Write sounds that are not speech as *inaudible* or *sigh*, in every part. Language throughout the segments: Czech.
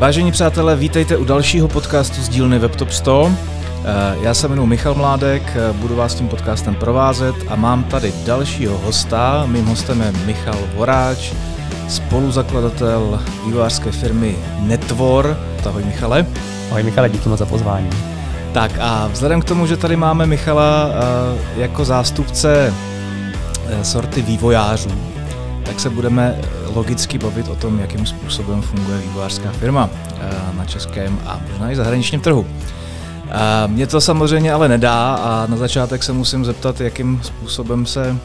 Vážení přátelé, vítejte u dalšího podcastu z dílny WebTop 100. Eh, já se jmenuji Michal Mládek, eh, budu vás tím podcastem provázet a mám tady dalšího hosta. Mým hostem je Michal Voráč, spoluzakladatel vývojářské firmy Netvor. Ahoj Michale. Ahoj Michale, díky moc za pozvání. Tak a vzhledem k tomu, že tady máme Michala eh, jako zástupce sorty vývojářů, tak se budeme logicky bavit o tom, jakým způsobem funguje vývojářská firma na českém a možná i zahraničním trhu. Mně to samozřejmě ale nedá a na začátek se musím zeptat, jakým způsobem se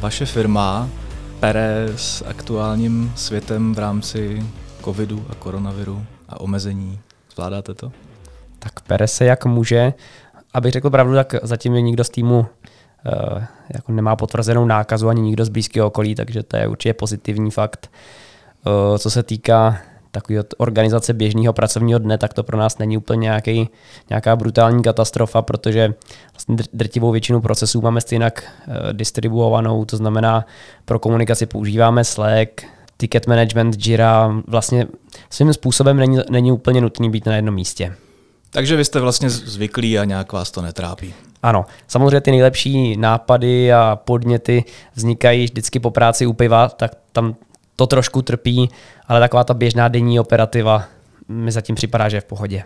vaše firma pere s aktuálním světem v rámci covidu a koronaviru a omezení. Zvládáte to? Tak pere se jak může. Abych řekl pravdu, tak zatím je nikdo z týmu jako nemá potvrzenou nákazu ani nikdo z blízkého okolí, takže to je určitě pozitivní fakt. Uh, co se týká takový organizace běžného pracovního dne, tak to pro nás není úplně nějaký, nějaká brutální katastrofa, protože vlastně drtivou většinu procesů máme stejně uh, distribuovanou, to znamená pro komunikaci používáme Slack, ticket management, Jira, vlastně svým způsobem není, není úplně nutný být na jednom místě. Takže vy jste vlastně zvyklí a nějak vás to netrápí. Ano, samozřejmě ty nejlepší nápady a podněty vznikají vždycky po práci u piva, tak tam to trošku trpí, ale taková ta běžná denní operativa mi zatím připadá, že je v pohodě.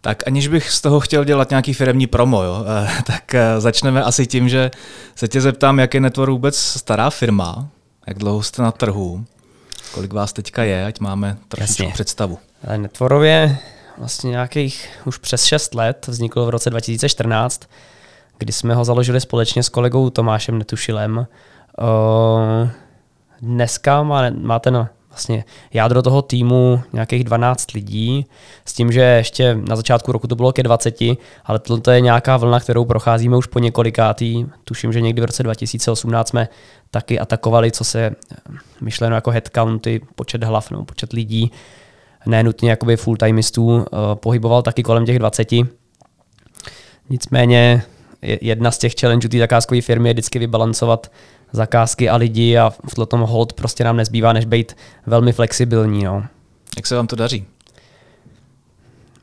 Tak aniž bych z toho chtěl dělat nějaký firemní promo, jo, eh, *laughs* tak eh, začneme asi tím, že se tě zeptám, jak je Network vůbec stará firma, jak dlouho jste na trhu, kolik vás teďka je, ať máme trošičku Jasně. představu. Netvorově vlastně nějakých už přes 6 let, vznikl v roce 2014, kdy jsme ho založili společně s kolegou Tomášem Netušilem. Uh, dneska má, má ten vlastně jádro toho týmu nějakých 12 lidí, s tím, že ještě na začátku roku to bylo ke 20, ale to je nějaká vlna, kterou procházíme už po několikátý. Tuším, že někdy v roce 2018 jsme taky atakovali, co se myšleno jako headcounty, počet hlav nebo počet lidí, ne nutně jakoby full-timistů, eh, pohyboval taky kolem těch 20. Nicméně jedna z těch challengeů té zakázkové firmy je vždycky vybalancovat zakázky a lidi a v tom hold prostě nám nezbývá, než být velmi flexibilní. No. Jak se vám to daří?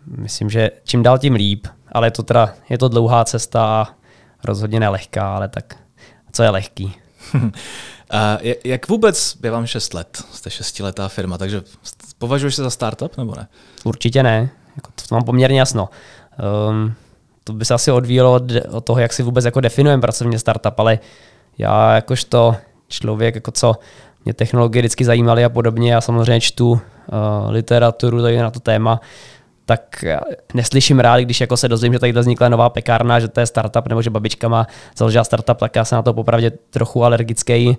Myslím, že čím dál tím líp, ale je to teda, je to dlouhá cesta a rozhodně nelehká, ale tak co je lehký? *laughs* a jak vůbec, je vám 6 let, jste šestiletá firma, takže považuješ se za startup nebo ne? Určitě ne, jako to mám poměrně jasno. Um, to by se asi odvíjelo od, od toho, jak si vůbec jako definujeme pracovně startup, ale já jakožto člověk, jako co mě technologie vždycky zajímaly a podobně, já samozřejmě čtu uh, literaturu tady na to téma, tak neslyším rád, když jako se dozvím, že tady vznikla nová pekárna, že to je startup, nebo že babička má založila startup, tak já jsem na to popravdě trochu alergický, uh,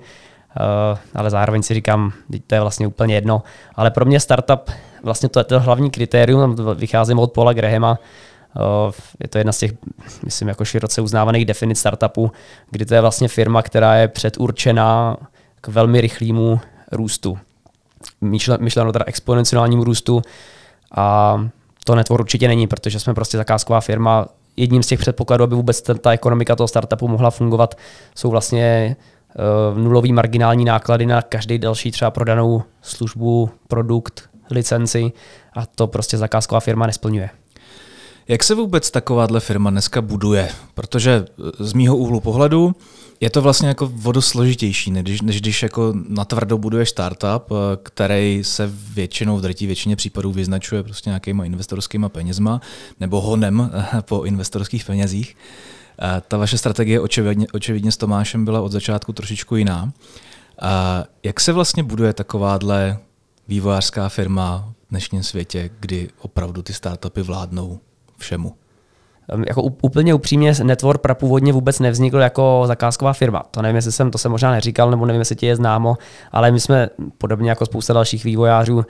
ale zároveň si říkám, to je vlastně úplně jedno. Ale pro mě startup, vlastně to je to hlavní kritérium, vycházím od Paula Grahama, je to jedna z těch, myslím, jako široce uznávaných definic startupu, kdy to je vlastně firma, která je předurčená k velmi rychlému růstu. Myšleno teda exponenciálnímu růstu a to netvor určitě není, protože jsme prostě zakázková firma. Jedním z těch předpokladů, aby vůbec ta ekonomika toho startupu mohla fungovat, jsou vlastně uh, nulový marginální náklady na každý další třeba prodanou službu, produkt, licenci a to prostě zakázková firma nesplňuje. Jak se vůbec takováhle firma dneska buduje? Protože z mýho úhlu pohledu je to vlastně jako vodosložitější, než, než když jako natvrdo buduješ startup, který se většinou v drtí většině případů vyznačuje prostě nějakýma investorskýma penězma nebo honem po investorských penězích. Ta vaše strategie očividně, očividně s Tomášem byla od začátku trošičku jiná. A jak se vlastně buduje takováhle vývojářská firma v dnešním světě, kdy opravdu ty startupy vládnou všemu. Jako úplně upřímně, Network prapůvodně vůbec nevznikl jako zakázková firma. To nevím, jestli jsem to se možná neříkal, nebo nevím, jestli ti je známo, ale my jsme podobně jako spousta dalších vývojářů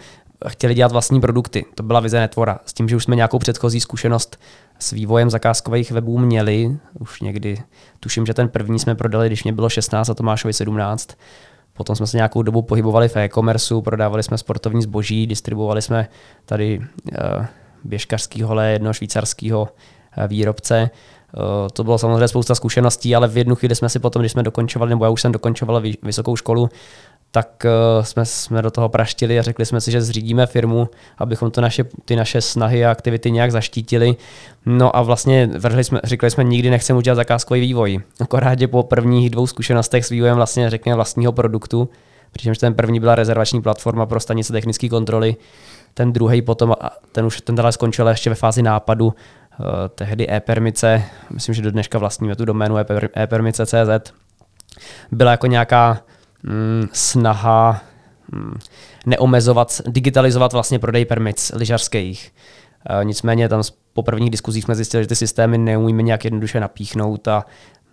chtěli dělat vlastní produkty. To byla vize Netvora. S tím, že už jsme nějakou předchozí zkušenost s vývojem zakázkových webů měli. Už někdy, tuším, že ten první jsme prodali, když mě bylo 16 a Tomášovi 17. Potom jsme se nějakou dobu pohybovali v e-commerce, prodávali jsme sportovní zboží, distribuovali jsme tady uh, běžkařského hole, jednoho švýcarského eh, výrobce. Eh, to bylo samozřejmě spousta zkušeností, ale v jednu chvíli jsme si potom, když jsme dokončovali, nebo já už jsem dokončoval vysokou školu, tak uh, jsme, jsme do toho praštili a řekli jsme si, že zřídíme firmu, abychom to naše, ty naše snahy a aktivity nějak zaštítili. No a vlastně vrhli jsme, řekli jsme, nikdy nechceme udělat zakázkový vývoj. Akorát, po prvních dvou zkušenostech s vývojem vlastně řekněme vlastního produktu, přičemž ten první byla rezervační platforma pro stanice technické kontroly, ten druhý potom, ten už ten skončil ještě ve fázi nápadu, uh, tehdy e-permice, myslím, že do dneška vlastníme tu doménu e-permice.cz, byla jako nějaká mm, snaha mm, neomezovat, digitalizovat vlastně prodej permic lyžařských. E, nicméně tam po prvních diskuzích jsme zjistili, že ty systémy neumíme nějak jednoduše napíchnout a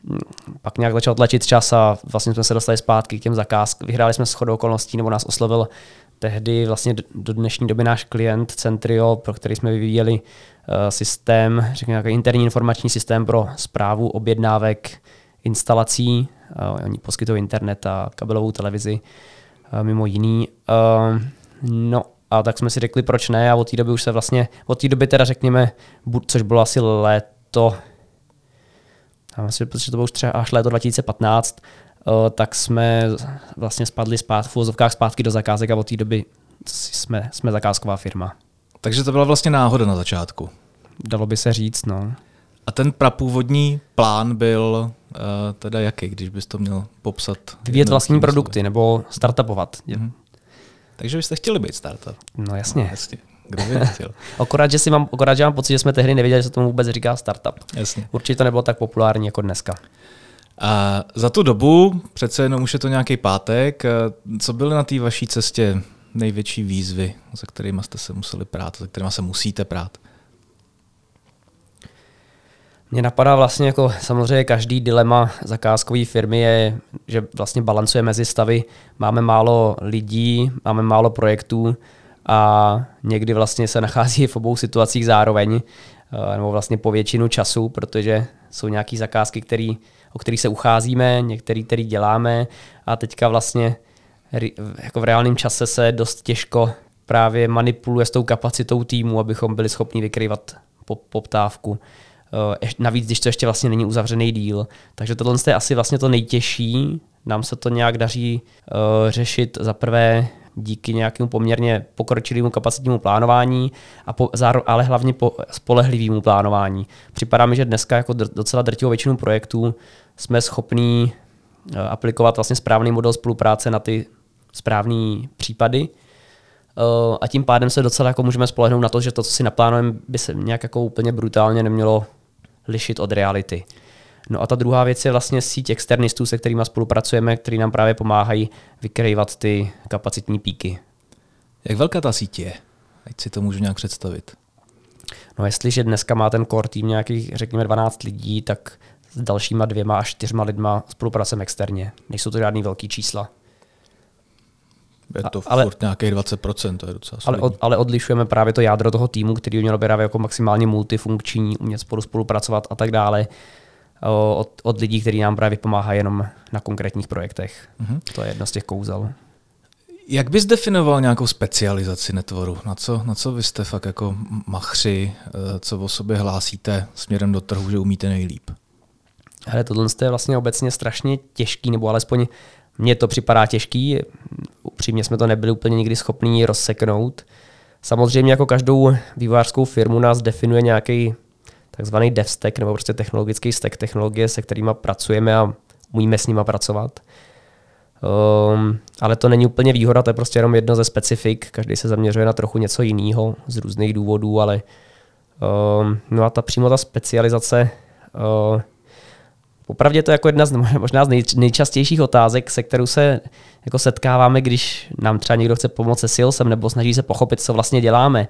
mm, pak nějak začal tlačit čas a vlastně jsme se dostali zpátky k těm zakázkám. Vyhráli jsme shodou okolností, nebo nás oslovil tehdy vlastně do dnešní doby náš klient Centrio, pro který jsme vyvíjeli uh, systém, řekněme nějaký interní informační systém pro zprávu objednávek instalací Uh, oni poskytují internet a kabelovou televizi uh, mimo jiný. No a tak jsme si řekli, proč ne a od té doby už se vlastně, od té doby teda řekněme, což bylo asi léto, já myslím, protože to bylo už třeba až léto 2015, uh, tak jsme vlastně spadli spát, v úvozovkách zpátky do zakázek a od té doby jsme, jsme zakázková firma. Takže to byla vlastně náhoda na začátku. Dalo by se říct, no. A ten prapůvodní plán byl uh, teda jaký, když bys to měl popsat? Vyvíjet vlastní produkty slovy. nebo startupovat. Mm-hmm. Takže byste chtěli být startup. No jasně. No, jasně. Kdo by nechtěl? *laughs* akorát, že si mám, akorát, že mám pocit, že jsme tehdy nevěděli, že se tomu vůbec říká startup. Jasně. Určitě to nebylo tak populární jako dneska. A za tu dobu, přece jenom už je to nějaký pátek, co byly na té vaší cestě největší výzvy, za kterými jste se museli prát, za kterými se musíte prát? Mně napadá vlastně jako samozřejmě každý dilema zakázkové firmy je, že vlastně balancuje mezi stavy. Máme málo lidí, máme málo projektů a někdy vlastně se nachází v obou situacích zároveň, eh, nebo vlastně po většinu času, protože jsou nějaké zakázky, který, o kterých se ucházíme, některé, které děláme a teďka vlastně jako v reálném čase se dost těžko právě manipuluje s tou kapacitou týmu, abychom byli schopni vykrývat poptávku. Eh, navíc, když to ještě vlastně není uzavřený díl. Takže tohle je asi vlastně to nejtěžší. Nám se to nějak daří uh, řešit za prvé díky nějakému poměrně pokročilému kapacitnímu plánování, a po, ale hlavně po spolehlivému plánování. Připadá mi, že dneska jako docela drtivou většinu projektů jsme schopní uh, aplikovat vlastně správný model spolupráce na ty správné případy, Uh, a tím pádem se docela jako můžeme spolehnout na to, že to, co si naplánujeme, by se nějak jako úplně brutálně nemělo lišit od reality. No a ta druhá věc je vlastně síť externistů, se kterými spolupracujeme, kteří nám právě pomáhají vykrývat ty kapacitní píky. Jak velká ta síť je? Ať si to můžu nějak představit. No jestliže dneska má ten core tým nějakých, řekněme, 12 lidí, tak s dalšíma dvěma až čtyřma lidma spolupracujeme externě. Nejsou to žádný velký čísla. Je to ale, furt nějakých 20%, to je docela ale, od, ale odlišujeme právě to jádro toho týmu, který by mělo být právě jako maximálně multifunkční, umět spolu spolupracovat a tak dále, od, od lidí, kteří nám právě pomáhají jenom na konkrétních projektech. Mm-hmm. To je jedno z těch kouzel. Jak bys definoval nějakou specializaci netvoru? Na co, na co vy jste fakt jako machři, eh, co o sobě hlásíte směrem do trhu, že umíte nejlíp? Hele, tohle je vlastně obecně strašně těžký, nebo alespoň mně to připadá těžký, upřímně jsme to nebyli úplně nikdy schopni rozseknout. Samozřejmě jako každou vývojářskou firmu nás definuje nějaký takzvaný dev stack, nebo prostě technologický stack technologie, se kterými pracujeme a umíme s nimi pracovat. Um, ale to není úplně výhoda, to je prostě jenom jedno ze specifik, každý se zaměřuje na trochu něco jiného z různých důvodů, ale um, no a ta přímo ta specializace uh, Popravdě to je jako jedna z *laughs* možná z nej, nejčastějších otázek, se kterou se jako setkáváme, když nám třeba někdo chce pomoct se Salesem nebo snaží se pochopit, co vlastně děláme.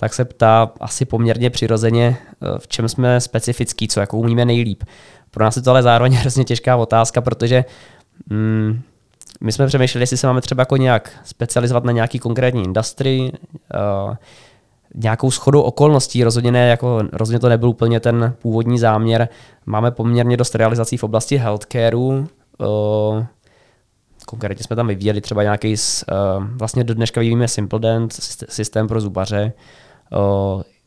Tak se ptá asi poměrně přirozeně, eh, v čem jsme specifický, co jako umíme nejlíp. Pro nás je to ale zároveň *laughs* hrozně těžká otázka, protože mm, my jsme přemýšleli, jestli se máme třeba jako nějak specializovat na nějaký konkrétní industry, uh, nějakou schodou okolností, rozhodně, ne, jako, rozhodně to nebyl úplně ten původní záměr. Máme poměrně dost realizací v oblasti healthcareu, uh, konkrétně jsme tam vyvíjeli třeba nějaký, uh, vlastně do dneška vyvíjíme Simple Dent, systém pro zubaře, uh,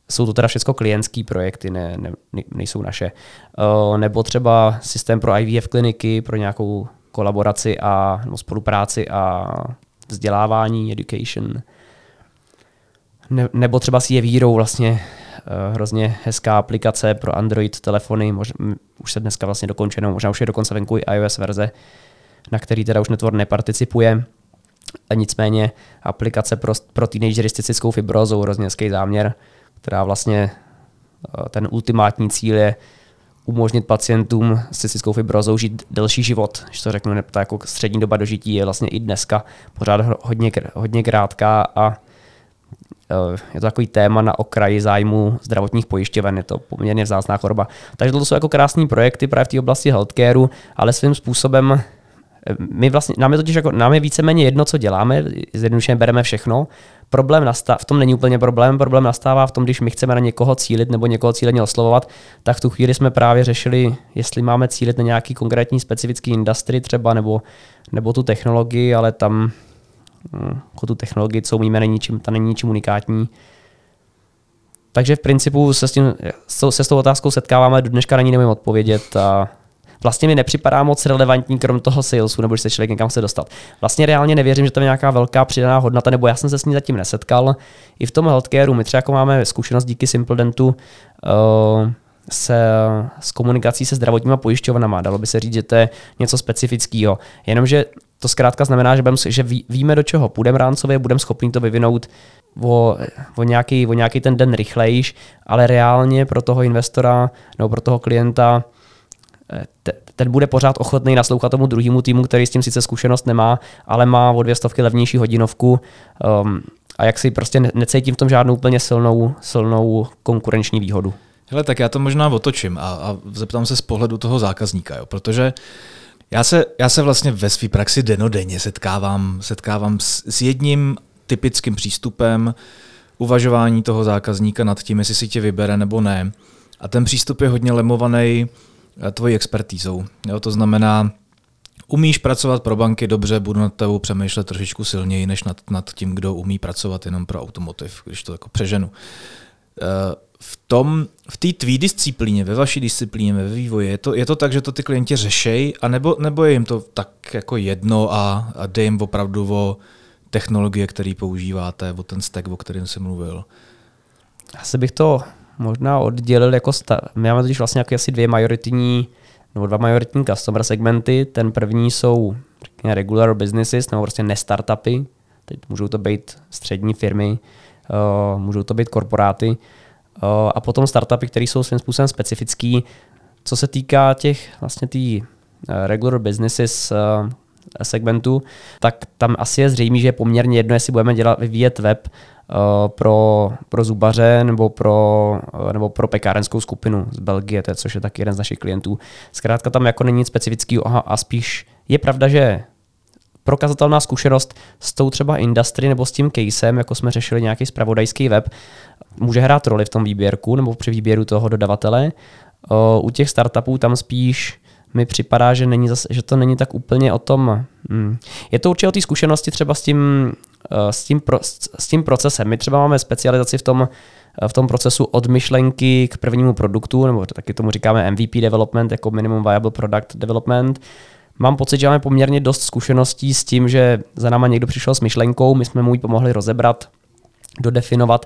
jsou to teda všechno klientské projekty, ne, ne, nejsou naše. Nebo třeba systém pro IVF kliniky, pro nějakou kolaboraci a nebo spolupráci a vzdělávání, education. Ne, nebo třeba si je vírou vlastně uh, hrozně hezká aplikace pro Android telefony, mož, už se dneska vlastně dokončeno, možná už je dokonce venku i iOS verze, na který teda už Network neparticipuje. A nicméně aplikace pro, pro cystickou fibrózou, hrozně hezký záměr, která vlastně uh, ten ultimátní cíl je umožnit pacientům s cystickou fibrozou žít delší život, když to řeknu, ta jako střední doba dožití je vlastně i dneska pořád hodně, hodně krátká a eh, je to takový téma na okraji zájmu zdravotních pojišťoven, je to poměrně vzácná choroba. Takže to jsou jako krásné projekty právě v té oblasti healthcareu, ale svým způsobem eh, my vlastně, nám je totiž jako, nám je víceméně jedno, co děláme, zjednodušeně bereme všechno, Problém nastává, v tom není úplně problém, problém nastává v tom, když my chceme na někoho cílit nebo někoho cíleně oslovovat, tak v tu chvíli jsme právě řešili, jestli máme cílit na nějaký konkrétní specifický industry třeba nebo, nebo tu technologii, ale tam hm, jako tu technologii, co umíme, není čím, ta není ničím unikátní. Takže v principu se s, tím, se s tou otázkou setkáváme, do dneška na ní nevím odpovědět a vlastně mi nepřipadá moc relevantní krom toho salesu, nebo když se člověk někam chce dostat. Vlastně reálně nevěřím, že tam je nějaká velká přidaná hodnota, nebo já jsem se s ní zatím nesetkal. I v tom healthcareu my třeba jako máme zkušenost díky SimpleDentu uh, se, s komunikací se zdravotníma pojišťovnama. Dalo by se říct, že to je něco specifického. Jenomže to zkrátka znamená, že, budem, že ví, víme, do čeho půjdeme rámcově, budeme schopni to vyvinout o, o, nějaký, o nějaký ten den rychlejš, ale reálně pro toho investora nebo pro toho klienta ten bude pořád ochotný naslouchat tomu druhému týmu, který s tím sice zkušenost nemá, ale má o dvě stovky levnější hodinovku um, a jak si prostě necítím v tom žádnou úplně silnou, silnou konkurenční výhodu. Hele, tak já to možná otočím a, a zeptám se z pohledu toho zákazníka, jo, protože já se, já se vlastně ve své praxi denodenně setkávám, setkávám s, s jedním typickým přístupem uvažování toho zákazníka nad tím, jestli si tě vybere nebo ne. A ten přístup je hodně lemovaný tvojí expertízou. Jo, to znamená, umíš pracovat pro banky dobře, budu nad tebou přemýšlet trošičku silněji, než nad, nad tím, kdo umí pracovat jenom pro automotiv, když to jako přeženu. Eh, v tom, v té tvý disciplíně, ve vaší disciplíně, ve vývoji, je to, je to tak, že to ty klienti řešejí, anebo, nebo je jim to tak jako jedno a, a jde jim opravdu o technologie, které používáte, o ten stack, o kterém jsem mluvil? Asi bych to možná oddělil jako, sta- my máme totiž vlastně asi dvě majoritní, nebo dva majoritní customer segmenty. Ten první jsou řekněme, regular businesses, nebo prostě nestartupy. Teď můžou to být střední firmy, uh, můžou to být korporáty. Uh, a potom startupy, které jsou svým způsobem specifický. Co se týká těch vlastně tý uh, regular businesses segmentu, tak tam asi je zřejmé, že je poměrně jedno, jestli budeme dělat, vyvíjet web Eh, pro, pro zubaře nebo pro, eh, nebo pro pekárenskou skupinu z Belgie, to je, což je taky jeden z našich klientů. Zkrátka tam jako není nic specifického a spíš je pravda, že prokazatelná zkušenost s tou třeba industry nebo s tím casem, jako jsme řešili nějaký spravodajský web, může hrát roli v tom výběrku nebo při výběru toho dodavatele. Eh, u těch startupů tam spíš mi připadá, že, není zase, že to není tak úplně o tom. Hmm. Je to určitě o té zkušenosti třeba s tím, eh, s, tím pro, s tím procesem. My třeba máme specializaci v tom, eh, v tom procesu od myšlenky k prvnímu produktu, nebo taky tomu říkáme MVP development, jako minimum viable product development. Mám pocit, že máme poměrně dost zkušeností s tím, že za náma někdo přišel s myšlenkou, my jsme mu ji pomohli rozebrat, dodefinovat,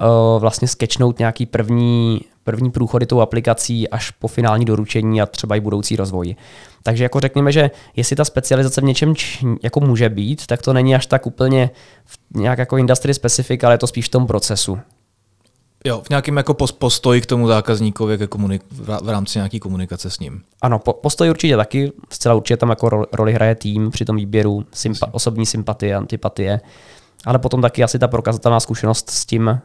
uh, vlastně skečnout nějaký první, první průchody tou aplikací až po finální doručení a třeba i budoucí rozvoj. Takže jako řekněme, že jestli ta specializace v něčem č, jako může být, tak to není až tak úplně nějak jako industry specific, ale je to spíš v tom procesu. Jo, v nějakém jako postoji k tomu zákazníkovi ke komunik- v rámci nějaké komunikace s ním. Ano, po, postoj určitě taky, zcela určitě tam jako roli hraje tým při tom výběru, sympa- osobní sympatie, antipatie, ale potom taky asi ta prokazatelná zkušenost s tím,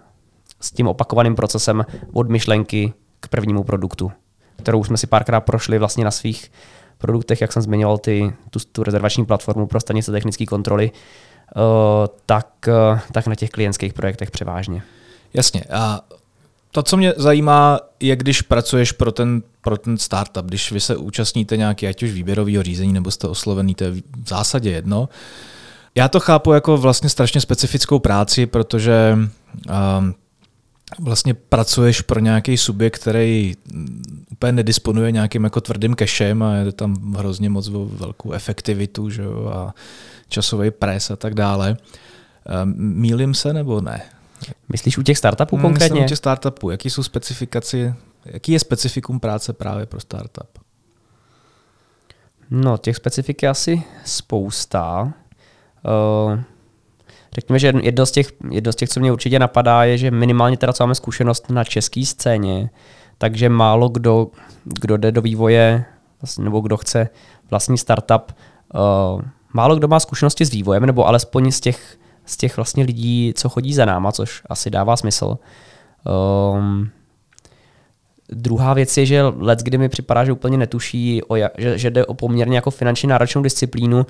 s tím opakovaným procesem od myšlenky k prvnímu produktu, kterou jsme si párkrát prošli vlastně na svých produktech, jak jsem zmiňoval, ty, tu, tu rezervační platformu pro stanice technické kontroly, uh, tak, uh, tak na těch klientských projektech převážně. Jasně. A to, co mě zajímá, je, když pracuješ pro ten, pro ten startup, když vy se účastníte nějaký, ať už výběrového řízení, nebo jste oslovený, to je v zásadě jedno. Já to chápu jako vlastně strašně specifickou práci, protože um, vlastně pracuješ pro nějaký subjekt, který úplně nedisponuje nějakým jako tvrdým kešem a je tam hrozně moc velkou efektivitu že jo, a časový pres a tak dále. Ehm, mílim se nebo ne? Myslíš u těch startupů hmm, konkrétně? Myslím u těch startupů. Jaký jsou specifikaci, jaký je specifikum práce právě pro startup? No, těch specifik je asi spousta. Uh, řekněme, že jedno z, těch, jedno z těch, co mě určitě napadá, je, že minimálně teda co máme zkušenost na české scéně, takže málo kdo, kdo jde do vývoje, vlastně, nebo kdo chce vlastní startup, uh, málo kdo má zkušenosti s vývojem, nebo alespoň z těch, z těch vlastně lidí, co chodí za náma, což asi dává smysl. Um, Druhá věc je, že let, kdy mi připadá, že úplně netuší, o jak, že, že jde o poměrně jako finančně náročnou disciplínu.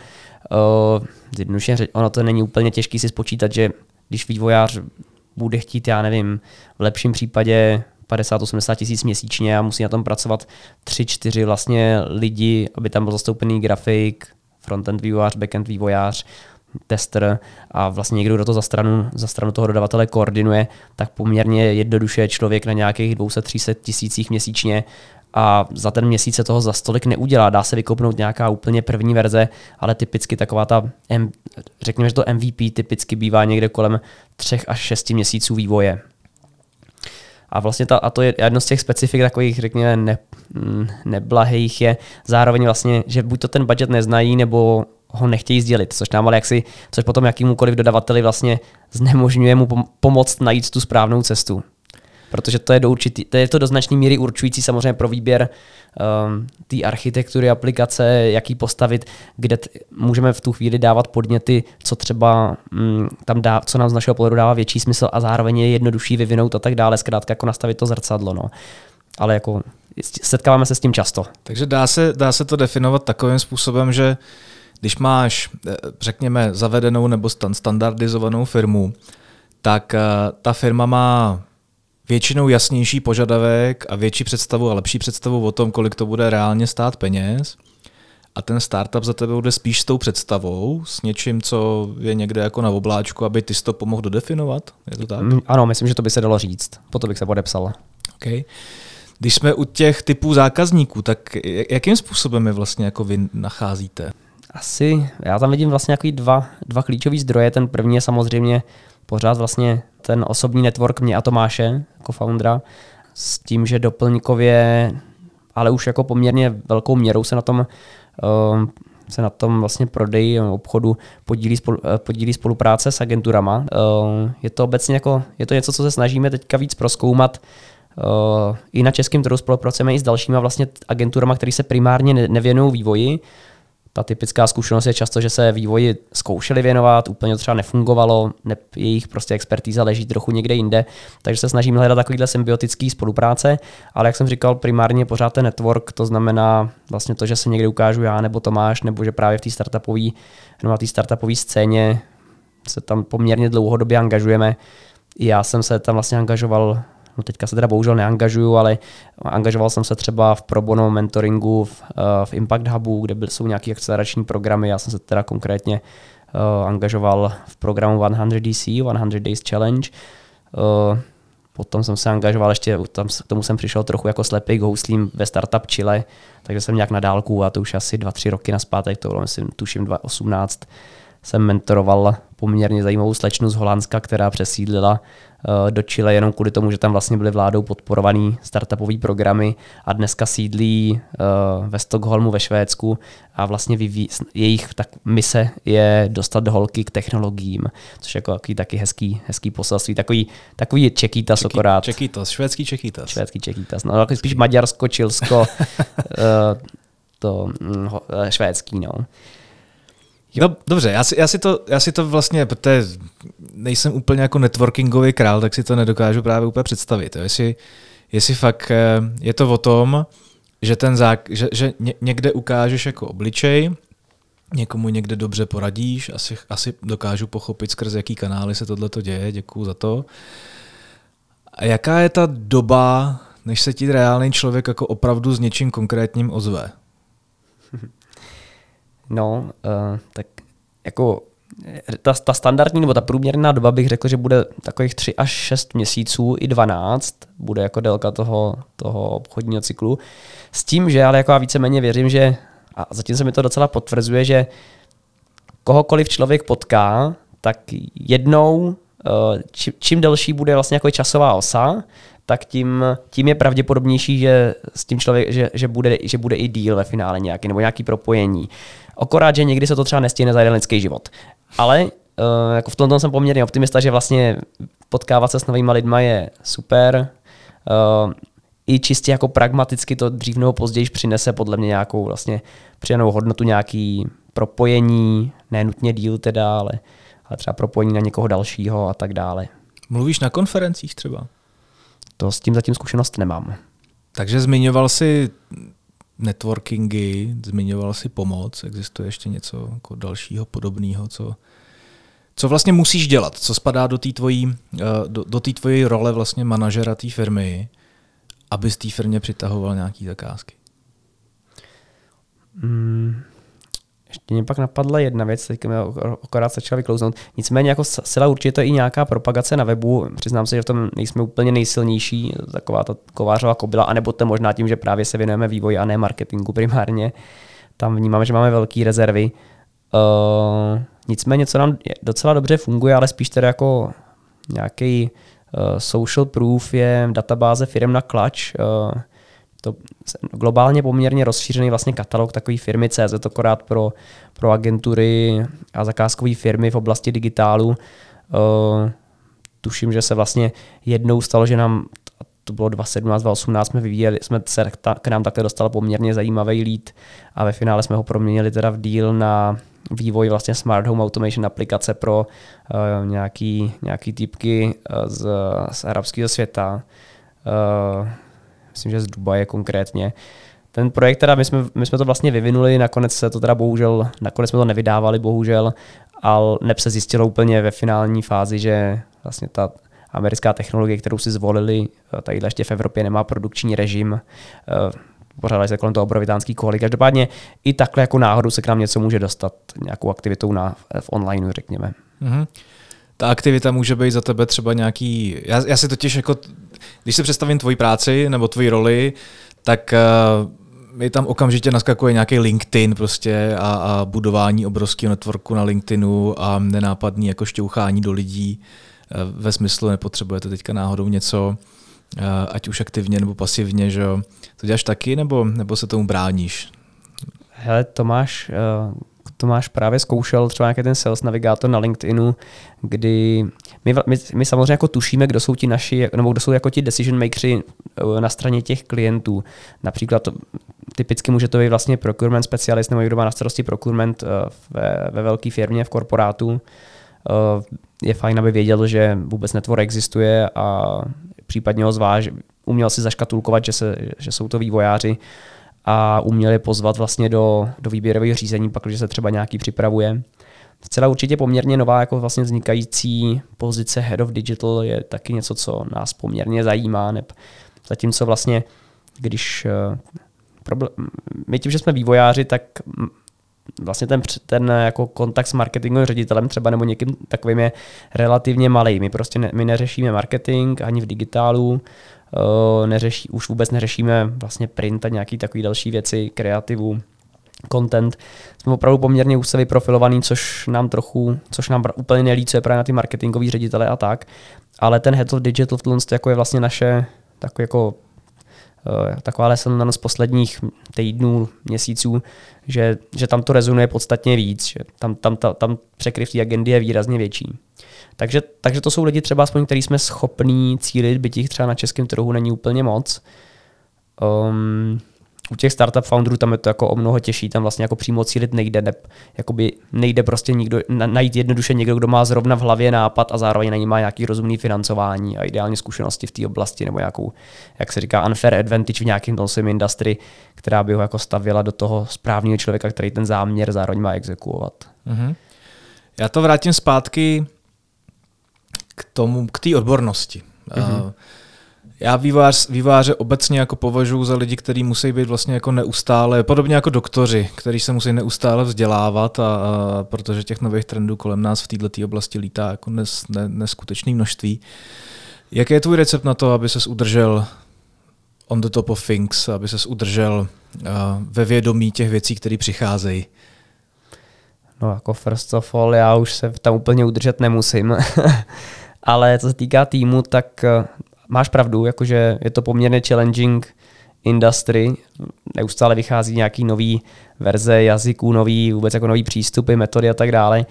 Uh, ono to není úplně těžký si spočítat, že když vývojář bude chtít, já nevím, v lepším případě 50-80 tisíc měsíčně a musí na tom pracovat 3-4 vlastně lidi, aby tam byl zastoupený grafik, frontend vývojář, backend vývojář, tester a vlastně někdo, kdo to za stranu, za stranu toho dodavatele koordinuje, tak poměrně jednoduše člověk na nějakých 200-300 tisících měsíčně a za ten měsíc se toho za stolik neudělá. Dá se vykopnout nějaká úplně první verze, ale typicky taková ta, řekněme, že to MVP typicky bývá někde kolem 3 až 6 měsíců vývoje. A vlastně ta, a to je jedno z těch specifik takových, řekněme, ne, neblahých je zároveň vlastně, že buď to ten budget neznají, nebo ho nechtějí sdělit, což nám ale jaksi, což potom jakýmukoliv dodavateli vlastně znemožňuje mu pomoct najít tu správnou cestu. Protože to je, do určitý, to je to do značné míry určující samozřejmě pro výběr um, té architektury aplikace, jaký postavit, kde t- můžeme v tu chvíli dávat podněty, co třeba um, tam dá, co nám z našeho pohledu dává větší smysl a zároveň je jednodušší vyvinout a tak dále, zkrátka jako nastavit to zrcadlo. No. Ale jako setkáváme se s tím často. Takže dá se, dá se to definovat takovým způsobem, že když máš, eh, řekněme, zavedenou nebo standardizovanou firmu, tak eh, ta firma má většinou jasnější požadavek a větší představu a lepší představu o tom, kolik to bude reálně stát peněz. A ten startup za tebe bude spíš s tou představou, s něčím, co je někde jako na obláčku, aby ty to pomohl dodefinovat? Je to tak? Mm, ano, myslím, že to by se dalo říct. Potom bych se podepsal. Okay. Když jsme u těch typů zákazníků, tak jakým způsobem je vlastně jako vy nacházíte? Asi, já tam vidím vlastně jako dva, dva klíčové zdroje. Ten první je samozřejmě pořád vlastně ten osobní network mě a Tomáše, jako foundera, s tím, že doplňkově, ale už jako poměrně velkou měrou se na tom uh, se na tom vlastně prodej obchodu podílí, spolu, eh, podílí spolupráce s agenturama. Uh, je to obecně jako, je to něco, co se snažíme teďka víc proskoumat, Uh, I na českém trhu spolupracujeme i s dalšíma vlastně agenturama, které se primárně nevěnují vývoji, ta typická zkušenost je často, že se vývoji zkoušeli věnovat, úplně to třeba nefungovalo, ne, jejich prostě expertíza leží trochu někde jinde, takže se snažím hledat takovýhle symbiotický spolupráce, ale jak jsem říkal, primárně pořád ten network, to znamená vlastně to, že se někdy ukážu já nebo Tomáš, nebo že právě v té startupové, no na té startupové scéně se tam poměrně dlouhodobě angažujeme. Já jsem se tam vlastně angažoval No teďka se teda bohužel neangažuju, ale angažoval jsem se třeba v pro bono mentoringu v, uh, v Impact Hubu, kde jsou nějaké akcelerační programy. Já jsem se teda konkrétně uh, angažoval v programu 100 DC, 100 Days Challenge. Uh, Potom jsem se angažoval ještě, tam, k tomu jsem přišel trochu jako slepý k houslím ve Startup Chile, takže jsem nějak na dálku a to už asi 2-3 roky naspátek, to bylo myslím tuším 2018, jsem mentoroval poměrně zajímavou slečnu z Holandska, která přesídlila Eh, do Chile jenom kvůli tomu, že tam vlastně byly vládou podporovaný startupové programy a dneska sídlí eh, ve Stockholmu ve Švédsku a vlastně jejich tak mise je dostat holky k technologiím, což je jako takový taky hezký, hezký poselství, takový, takový čekýtas Čeký, akorát. Čekýtas, švédský čekýtas. Švédský čekýtas, no jako spíš maďarsko, čilsko, *laughs* eh, to mm, švédský, no. No, dobře, já si, já, si to, já si to vlastně, protože nejsem úplně jako networkingový král, tak si to nedokážu právě úplně představit. Jo. Jestli, jestli fakt eh, je to o tom, že, ten zák, že, že někde ukážeš jako obličej, někomu někde dobře poradíš, asi, asi dokážu pochopit, skrz jaký kanály se tohle děje, děkuju za to. A jaká je ta doba, než se ti reálný člověk jako opravdu s něčím konkrétním ozve? *laughs* No, uh, tak jako ta, ta standardní nebo ta průměrná doba bych řekl, že bude takových 3 až 6 měsíců, i 12 bude jako délka toho, toho obchodního cyklu. S tím, že ale jako já víceméně věřím, že a zatím se mi to docela potvrzuje, že kohokoliv člověk potká, tak jednou, eh, čím delší bude vlastně jako časová osa, tak tím, tím je pravděpodobnější, že s tím člověk, že, že, bude, že bude i díl ve finále nějaký, nebo nějaký propojení. Akorát, že někdy se to třeba nestihne za jeden lidský život. Ale uh, jako v tomto jsem poměrně optimista, že vlastně potkávat se s novými lidma je super. Uh, I čistě jako pragmaticky to dřív nebo později přinese podle mě nějakou vlastně přidanou hodnotu, nějaký propojení, ne nutně díl teda, ale, ale třeba propojení na někoho dalšího a tak dále. Mluvíš na konferencích třeba? To s tím zatím zkušenost nemám. Takže zmiňoval si networkingy, zmiňoval si pomoc, existuje ještě něco jako dalšího podobného, co, co vlastně musíš dělat, co spadá do té tvojí, eh, do, do tvojí role vlastně manažera té firmy, aby z té firmě přitahoval nějaké zakázky? Hmm, ještě mě pak napadla jedna věc, teď mi akorát začala vyklouznout. Nicméně jako sila určitě i nějaká propagace na webu. Přiznám se, že v tom nejsme úplně nejsilnější, taková ta kovářová kobila, anebo to možná tím, že právě se věnujeme vývoji a ne marketingu primárně. Tam vnímáme, že máme velké rezervy. Uh, nicméně, co nám docela dobře funguje, ale spíš tedy jako nějaký uh, social proof je databáze firm na Clutch. Uh, to globálně poměrně rozšířený vlastně katalog takové firmy CZ, akorát pro, pro agentury a zakázkové firmy v oblasti digitálu. Uh, tuším, že se vlastně jednou stalo, že nám to bylo 2017, 2018, jsme vyvíjeli, jsme se k nám takhle dostal poměrně zajímavý lead a ve finále jsme ho proměnili teda v deal na vývoj vlastně Smart Home Automation aplikace pro uh, nějaký, nějaký typky uh, z, z arabského světa. Uh, myslím, že z Dubaje konkrétně. Ten projekt teda, my jsme, my jsme to vlastně vyvinuli, nakonec se to teda bohužel, nakonec jsme to nevydávali bohužel, ale neb se zjistilo úplně ve finální fázi, že vlastně ta americká technologie, kterou si zvolili, tady ještě v Evropě nemá produkční režim, eh, pořádali se kolem toho obrovitánský koly. Každopádně i takhle jako náhodou se k nám něco může dostat nějakou aktivitou na, v online, řekněme. Mm-hmm. Ta aktivita může být za tebe třeba nějaký, já, já si totiž jako když si představím tvoji práci nebo tvoji roli, tak uh, mi tam okamžitě naskakuje nějaký LinkedIn prostě a, a budování obrovského networku na LinkedInu a nenápadný jako šťouchání do lidí uh, ve smyslu nepotřebujete teďka náhodou něco, uh, ať už aktivně nebo pasivně, že To děláš taky nebo, nebo se tomu bráníš? Hele, Tomáš, Tomáš právě zkoušel třeba nějaký ten sales navigátor na LinkedInu, kdy my, my, my samozřejmě jako tušíme, kdo jsou ti naši, nebo kdo jsou jako ti decision makersi eh, na straně těch klientů. Například typicky může to být vlastně procurement specialist nebo někdo má na starosti procurement eh, ve, ve velké firmě, v korporátu. Eh, je fajn, aby věděl, že vůbec network existuje a případně ho zváž, uměl si zaškatulkovat, že, se, že jsou to vývojáři a uměli pozvat vlastně do, do výběrového řízení, pak, když se třeba nějaký připravuje. Zcela určitě poměrně nová jako vlastně vznikající pozice Head of Digital je taky něco, co nás poměrně zajímá. Ne? Zatímco vlastně, když eh, problém, my tím, že jsme vývojáři, tak vlastně ten, ten jako kontakt s marketingovým ředitelem třeba nebo někým takovým je relativně malý. My prostě ne, my neřešíme marketing ani v digitálu, neřeší, už vůbec neřešíme vlastně print a nějaký takový další věci, kreativu, content. Jsme opravdu poměrně úzce vyprofilovaný, což nám trochu, což nám úplně nelícuje právě na ty marketingový ředitele a tak. Ale ten Head of Digital v jako je vlastně naše takový jako uh, taková lesson z posledních týdnů, měsíců, že, že tam to rezonuje podstatně víc, že tam, tam, tam, tam překryv té agendy je výrazně větší. Takže, takže to jsou lidi třeba aspoň, který jsme schopní cílit, byť jich třeba na českém trhu není úplně moc. Um, u těch startup founderů tam je to jako o mnoho těžší, tam vlastně jako přímo cílit nejde, ne, jakoby nejde prostě nikdo, na, najít jednoduše někdo, kdo má zrovna v hlavě nápad a zároveň na ní má nějaký rozumný financování a ideálně zkušenosti v té oblasti nebo nějakou, jak se říká, unfair advantage v nějakém tom svém industry, která by ho jako stavila do toho správného člověka, který ten záměr zároveň má exekuovat. Mm-hmm. Já to vrátím zpátky k tomu, k té odbornosti. Mm-hmm. Já vývář, výváře obecně jako považuji za lidi, kteří musí být vlastně jako neustále, podobně jako doktoři, kteří se musí neustále vzdělávat, a, a protože těch nových trendů kolem nás v této oblasti lítá jako nes, ne, neskutečné množství. Jaký je tvůj recept na to, aby ses udržel on the top of things, aby ses udržel uh, ve vědomí těch věcí, které přicházejí? No jako first of all, já už se tam úplně udržet nemusím. *laughs* Ale co se týká týmu, tak máš pravdu, jakože je to poměrně challenging industry, neustále vychází nějaký nový verze jazyků, nový, vůbec jako nový přístupy, metody a tak dále.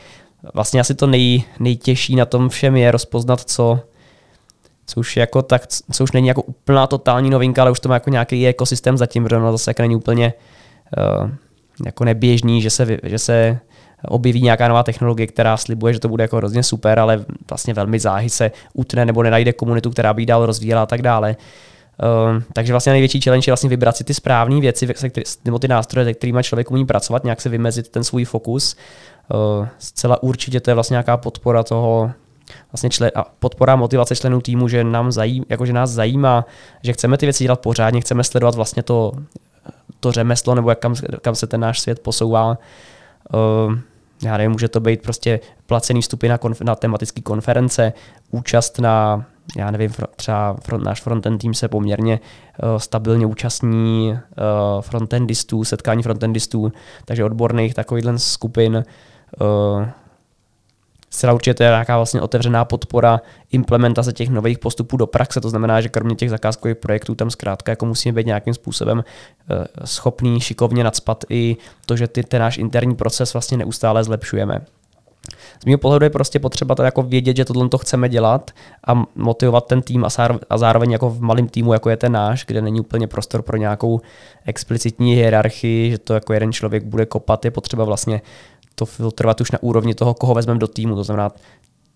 Vlastně asi to nej, nejtěžší na tom všem je rozpoznat, co, co už, jako tak, co už není jako úplná totální novinka, ale už to má jako nějaký ekosystém zatím, protože ono zase jako není úplně uh, jako neběžný, že se, že se objeví nějaká nová technologie, která slibuje, že to bude jako hrozně super, ale vlastně velmi záhy se utne nebo nenajde komunitu, která by ji dál rozvíjela a tak dále. Uh, takže vlastně největší challenge je vlastně vybrat si ty správné věci, nebo ty nástroje, se kterými člověk umí pracovat, nějak se vymezit ten svůj fokus. Uh, zcela určitě to je vlastně nějaká podpora toho, vlastně člen, a podpora motivace členů týmu, že, nám zajím, jako že nás zajímá, že chceme ty věci dělat pořádně, chceme sledovat vlastně to, to řemeslo nebo jak kam, kam se ten náš svět posouvá. Uh, já nevím, může to být prostě placený vstupy na, konf- na tematické konference, účast na, já nevím, třeba front, náš frontend tým se poměrně uh, stabilně účastní uh, frontendistů, setkání frontendistů, takže odborných takovýchhle skupin. Uh, zcela určitě to je nějaká vlastně otevřená podpora implementace těch nových postupů do praxe. To znamená, že kromě těch zakázkových projektů tam zkrátka jako musíme být nějakým způsobem eh, schopný šikovně nadspat i to, že ty, ten náš interní proces vlastně neustále zlepšujeme. Z mého pohledu je prostě potřeba to jako vědět, že tohle to chceme dělat a motivovat ten tým a zároveň jako v malém týmu, jako je ten náš, kde není úplně prostor pro nějakou explicitní hierarchii, že to jako jeden člověk bude kopat, je potřeba vlastně to filtrovat už na úrovni toho, koho vezmeme do týmu. To znamená,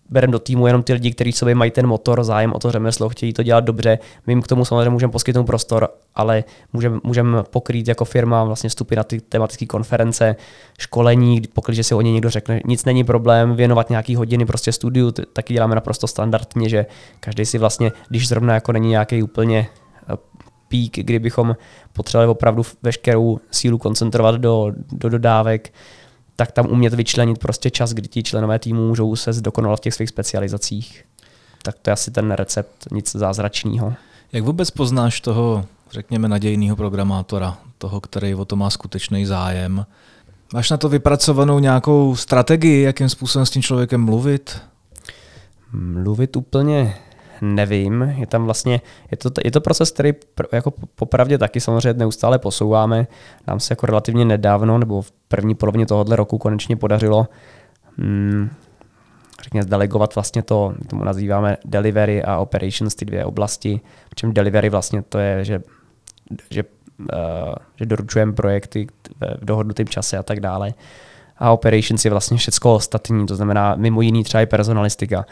bereme do týmu jenom ty lidi, kteří sobě mají ten motor, zájem o to řemeslo, chtějí to dělat dobře. My jim k tomu samozřejmě můžeme poskytnout prostor, ale můžeme můžem pokrýt jako firma vlastně vstupy na ty tematické konference, školení, pokud si o ně někdo řekne, nic není problém, věnovat nějaký hodiny prostě studiu, taky děláme naprosto standardně, že každý si vlastně, když zrovna jako není nějaký úplně eh, pík, kdybychom potřebovali opravdu veškerou sílu koncentrovat do, do dodávek, tak tam umět vyčlenit prostě čas, kdy ti členové týmu můžou se zdokonalat v těch svých specializacích. Tak to je asi ten recept, nic zázračného. Jak vůbec poznáš toho, řekněme, nadějného programátora, toho, který o to má skutečný zájem? Máš na to vypracovanou nějakou strategii, jakým způsobem s tím člověkem mluvit? Mluvit úplně nevím. Je tam vlastně, je to, je to proces, který jako popravdě taky samozřejmě neustále posouváme. Nám se jako relativně nedávno, nebo v první polovině tohohle roku konečně podařilo hmm, řekněme, zdelegovat vlastně to, tomu nazýváme delivery a operations, ty dvě oblasti. Čím delivery vlastně to je, že, že, uh, že doručujeme projekty v dohodnutém čase a tak dále. A operations je vlastně všechno ostatní, to znamená mimo jiný třeba i personalistika.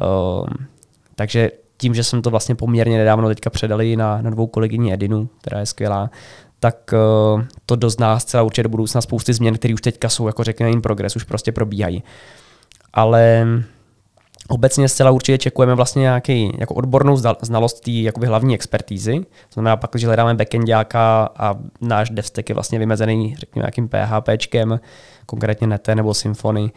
Uh, takže tím, že jsem to vlastně poměrně nedávno teďka předali na, na dvou kolegyní Edinu, která je skvělá, tak uh, to dozná zcela určitě do budoucna spousty změn, které už teďka jsou, jako řekněme, in progress, už prostě probíhají. Ale obecně zcela určitě čekujeme vlastně nějaký jako odbornou znalost té jakoby hlavní expertízy. To znamená pak, když hledáme backendáka a náš devstack je vlastně vymezený, řekněme, nějakým PHPčkem, konkrétně Nete nebo Symfony,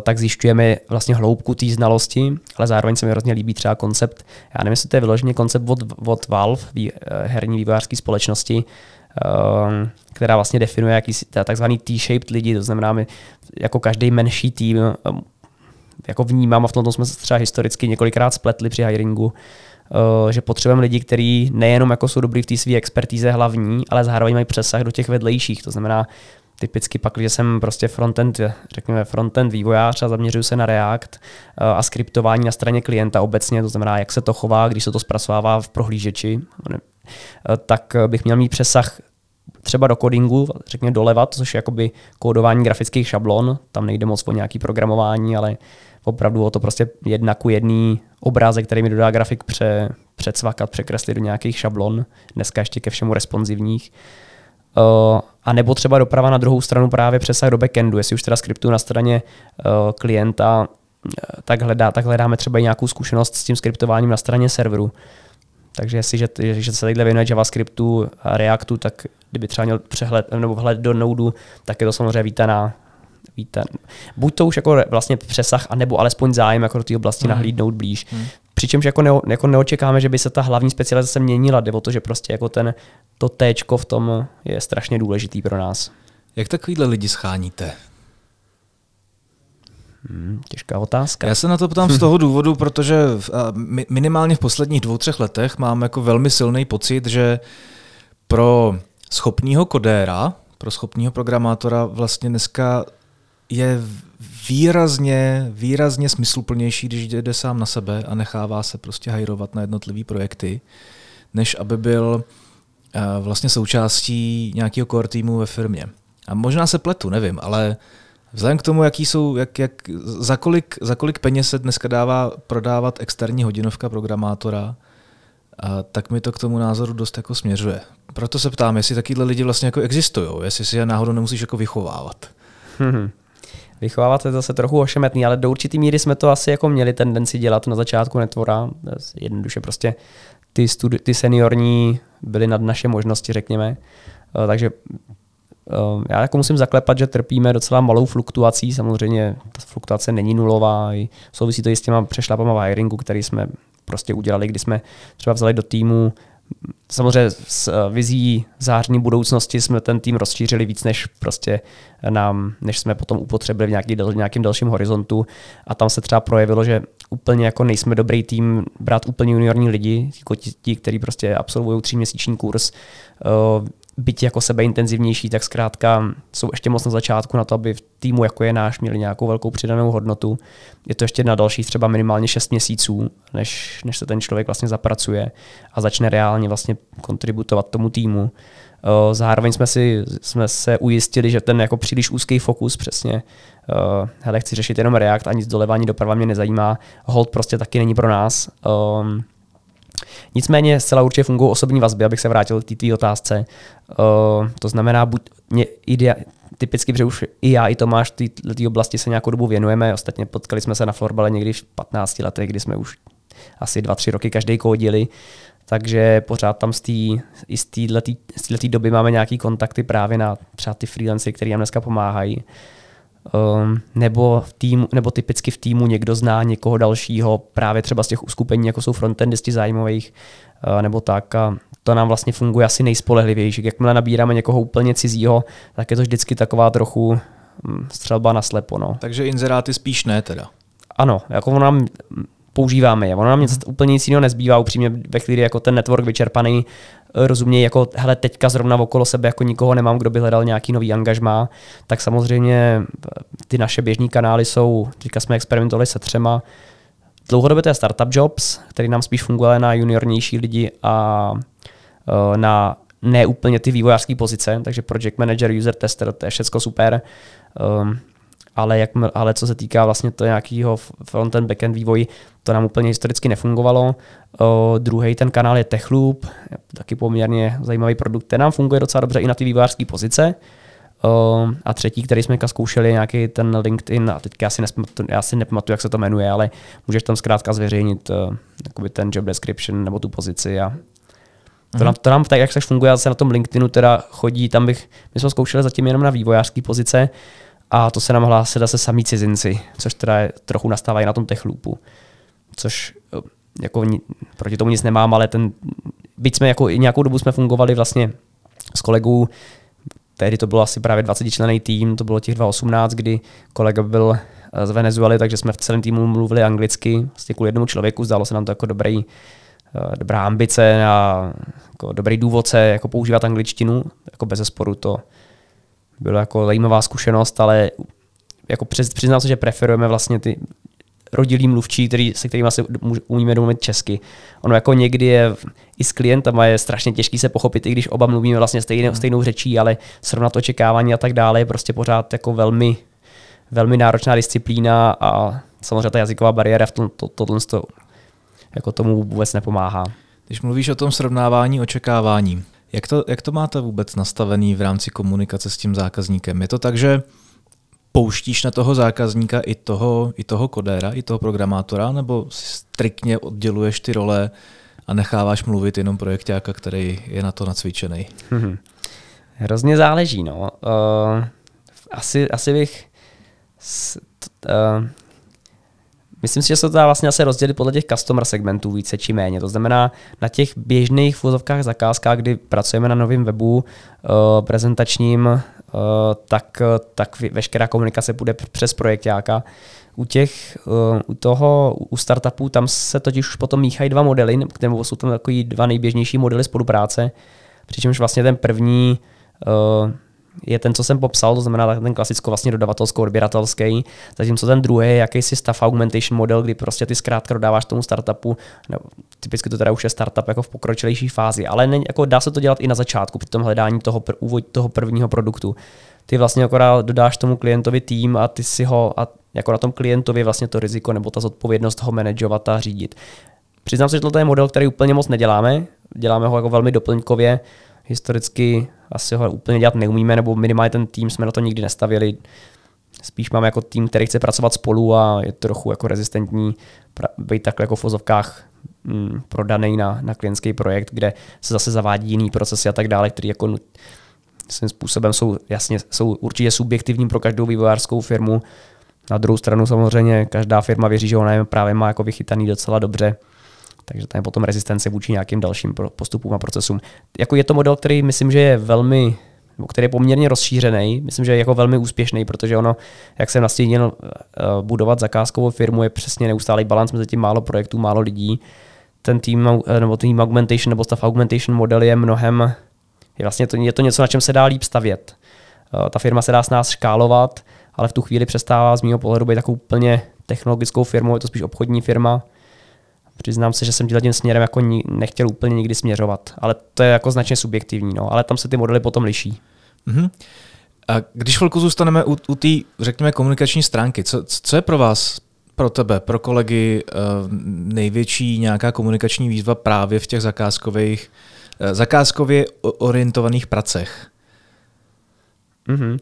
tak zjišťujeme vlastně hloubku té znalosti, ale zároveň se mi hrozně líbí třeba koncept, já nevím, jestli to je vyloženě koncept od, od Valve, vý, eh, herní vývojářské společnosti, eh, která vlastně definuje jakýsi takzvaný T-shaped lidi, to znamená, my jako každý menší tým jako vnímám a v tomto jsme se třeba historicky několikrát spletli při hiringu, že potřebujeme lidi, kteří nejenom jako jsou dobrý v té své expertíze hlavní, ale zároveň mají přesah do těch vedlejších. To znamená, typicky pak, když jsem prostě frontend, řekněme frontend vývojář a zaměřuju se na React eh, a skriptování na straně klienta obecně, to znamená, jak se to chová, když se to zpracovává v prohlížeči, eh, tak bych měl mít přesah třeba do codingu, řekněme doleva, což je jakoby kódování grafických šablon, tam nejde moc o nějaký programování, ale opravdu o to prostě jedna ku jedný obrázek, který mi dodá grafik pře, přecvakat, překreslit do nějakých šablon, dneska ještě ke všemu responsivních. Uh, a nebo třeba doprava na druhou stranu právě přesah do backendu. Jestli už teda skriptuju na straně uh, klienta, uh, tak, hledá, tak hledáme třeba i nějakou zkušenost s tím skriptováním na straně serveru. takže jestliže že se tadyhle věnuje JavaScriptu a Reactu, tak kdyby třeba měl přehled nebo vhled do Node, tak je to samozřejmě vítaná, buď to už jako vlastně přesah, anebo alespoň zájem jako do té oblasti hmm. nahlídnout blíž. Hmm. Přičemž jako, ne, jako neočekáme, že by se ta hlavní specializace měnila, jde o to, že prostě jako ten, to T v tom je strašně důležitý pro nás. Jak takovýhle lidi scháníte? Hmm, těžká otázka. Já se na to ptám z *laughs* toho důvodu, protože minimálně v posledních dvou, třech letech mám jako velmi silný pocit, že pro schopného kodéra, pro schopného programátora vlastně dneska je výrazně, výrazně smysluplnější, když jde sám na sebe a nechává se prostě hajrovat na jednotlivé projekty, než aby byl eh, vlastně součástí nějakého core týmu ve firmě. A možná se pletu, nevím, ale vzhledem k tomu, jaký jsou, jak, jak, za, kolik, za kolik peněz se dneska dává prodávat externí hodinovka programátora, a tak mi to k tomu názoru dost jako směřuje. Proto se ptám, jestli takovýhle lidi vlastně jako existují, jestli si je náhodou nemusíš jako vychovávat. Hmm. Vychovávat je zase trochu ošemetný, ale do určitý míry jsme to asi jako měli tendenci dělat na začátku netvora. Jednoduše prostě ty, studi- ty seniorní byly nad naše možnosti, řekněme. Eh, takže eh, já jako musím zaklepat, že trpíme docela malou fluktuací. Samozřejmě ta fluktuace není nulová. Souvisí to i s těma přešlapama wiringu, který jsme prostě udělali, kdy jsme třeba vzali do týmu Samozřejmě s eh, vizí zářní budoucnosti jsme ten tým rozšířili víc, než prostě nám, než jsme potom upotřebili v nějaký, nějakým dalším horizontu. A tam se třeba projevilo, že úplně jako nejsme dobrý tým brát úplně juniorní lidi, jako ti, kteří prostě absolvují tříměsíční kurz, eh, byť jako sebeintenzivnější, tak zkrátka jsou ještě moc na začátku na to, aby v týmu, jako je náš, měli nějakou velkou přidanou hodnotu. Je to ještě na dalších třeba minimálně 6 měsíců, než, než se ten člověk vlastně zapracuje a začne reálně vlastně kontributovat tomu týmu. Zároveň jsme, si, jsme se ujistili, že ten jako příliš úzký fokus přesně, hele, chci řešit jenom React a nic doleva ani doprava mě nezajímá, hold prostě taky není pro nás. Um, Nicméně zcela určitě fungují osobní vazby, abych se vrátil k té otázce. Uh, to znamená, buď mě idea, typicky, že už i já, i Tomáš v té oblasti se nějakou dobu věnujeme. Ostatně potkali jsme se na florbale někdy v 15 letech, kdy jsme už asi 2-3 roky každý kódili. Takže pořád tam z této doby máme nějaký kontakty právě na třeba ty freelancery, kteří nám dneska pomáhají. Um, nebo, v týmu, nebo typicky v týmu někdo zná někoho dalšího, právě třeba z těch uskupení, jako jsou frontendisti zájmových, uh, nebo tak. A to nám vlastně funguje asi nejspolehlivější. Jakmile nabíráme někoho úplně cizího, tak je to vždycky taková trochu um, střelba na slepo. No. Takže inzeráty spíš ne teda? Ano, jako on nám používáme je. Ono nám něco úplně nic jiného nezbývá, upřímně ve chvíli jako ten network vyčerpaný, rozumějí, jako hele, teďka zrovna okolo sebe jako nikoho nemám, kdo by hledal nějaký nový angažmá, tak samozřejmě ty naše běžní kanály jsou, teďka jsme experimentovali se třema, dlouhodobě to je Startup Jobs, který nám spíš funguje na juniornější lidi a e, na neúplně ty vývojářské pozice, takže project manager, user tester, to je všechno super. Um, ale, jak, ale co se týká vlastně to nějakého front-end, back-end vývoj, to nám úplně historicky nefungovalo. O, druhý ten kanál je Techloop, taky poměrně zajímavý produkt, ten nám funguje docela dobře i na ty vývojářské pozice. O, a třetí, který jsme zkoušeli, nějaký ten LinkedIn, a teďka asi nespamatuju, já si nepamatuju, jak se to jmenuje, ale můžeš tam zkrátka zveřejnit uh, ten job description nebo tu pozici a to, mhm. nám, to nám tak, jak se funguje, se na tom LinkedInu teda chodí, tam bych, my jsme zkoušeli zatím jenom na vývojářské pozice, a to se nám hlásí zase samí cizinci, což teda je, trochu nastávají na tom techloopu. Což eh, jako proti tomu nic nemám, ale ten, byť jsme jako nějakou dobu jsme fungovali vlastně s kolegou, tehdy to bylo asi právě 20 člený tým, to bylo těch 2018, kdy kolega byl eh, z Venezuely, takže jsme v celém týmu mluvili anglicky, vlastně kvůli jednomu člověku, zdálo se nám to jako dobrý, eh, dobrá ambice a jako dobrý důvod se jako používat angličtinu, jako bez sporu to bylo jako zajímavá zkušenost, ale jako přiznám se, že preferujeme vlastně ty rodilí mluvčí, který, se kterými se umíme domluvit česky. Ono jako někdy je i s klientama je strašně těžký se pochopit, i když oba mluvíme vlastně stejnou, hmm. stejnou řečí, ale srovnat očekávání a tak dále je prostě pořád jako velmi, velmi náročná disciplína a samozřejmě ta jazyková bariéra v tom, to, to, to, to jako tomu vůbec nepomáhá. Když mluvíš o tom srovnávání očekávání, jak to, jak to máte vůbec nastavený v rámci komunikace s tím zákazníkem? Je to tak, že pouštíš na toho zákazníka i toho, i toho kodéra, i toho programátora, nebo striktně odděluješ ty role a necháváš mluvit jenom projektáka, který je na to nacvičený? Hmm. Hrozně záleží, no. Uh, asi, asi bych s, uh, Myslím si, že se to dá vlastně asi rozdělit podle těch customer segmentů více či méně. To znamená, na těch běžných vozovkách zakázkách, kdy pracujeme na novém webu uh, prezentačním, uh, tak, tak veškerá komunikace bude přes projektáka. U těch, uh, u toho, u startupů, tam se totiž už potom míchají dva modely, nebo jsou tam takový dva nejběžnější modely spolupráce, přičemž vlastně ten první uh, je ten, co jsem popsal, to znamená ten klasicko vlastně dodavatelsko odběratelský, zatímco ten druhý je jakýsi staff augmentation model, kdy prostě ty zkrátka dodáváš tomu startupu, no, typicky to teda už je startup jako v pokročilejší fázi, ale ne, jako dá se to dělat i na začátku při tom hledání toho, pr- úvod, toho prvního produktu. Ty vlastně akorát dodáš tomu klientovi tým a ty si ho, a jako na tom klientovi vlastně to riziko nebo ta zodpovědnost ho manažovat a řídit. Přiznám se, že to je model, který úplně moc neděláme, děláme ho jako velmi doplňkově, historicky asi ho úplně dělat neumíme, nebo minimálně ten tým jsme na to nikdy nestavili. Spíš máme jako tým, který chce pracovat spolu a je trochu jako rezistentní být takhle jako v fozovkách mm, prodaný na, na klientský projekt, kde se zase zavádí jiný procesy a tak dále, který jako svým způsobem jsou, jasně, jsou určitě subjektivní pro každou vývojářskou firmu. Na druhou stranu samozřejmě každá firma věří, že ona právě má jako vychytaný docela dobře takže tam je potom rezistence vůči nějakým dalším postupům a procesům. Jako je to model, který myslím, že je velmi který je poměrně rozšířený, myslím, že je jako velmi úspěšný, protože ono, jak jsem nastínil, eh, budovat zakázkovou firmu je přesně neustálý balans mezi tím málo projektů, málo lidí. Ten team, eh, nebo team augmentation nebo staff augmentation model je mnohem, je vlastně to, je to něco, na čem se dá líp stavět. Eh, ta firma se dá s nás škálovat, ale v tu chvíli přestává z mého pohledu být takovou úplně technologickou firmou, je to spíš obchodní firma, Přiznám se, že jsem tím směrem jako nechtěl úplně nikdy směřovat, ale to je jako značně subjektivní, no, ale tam se ty modely potom liší. Mm-hmm. A když chvilku zůstaneme u, u té, řekněme, komunikační stránky, co, co je pro vás, pro tebe, pro kolegy eh, největší nějaká komunikační výzva právě v těch zakázkových, eh, zakázkově orientovaných pracech? Mm-hmm.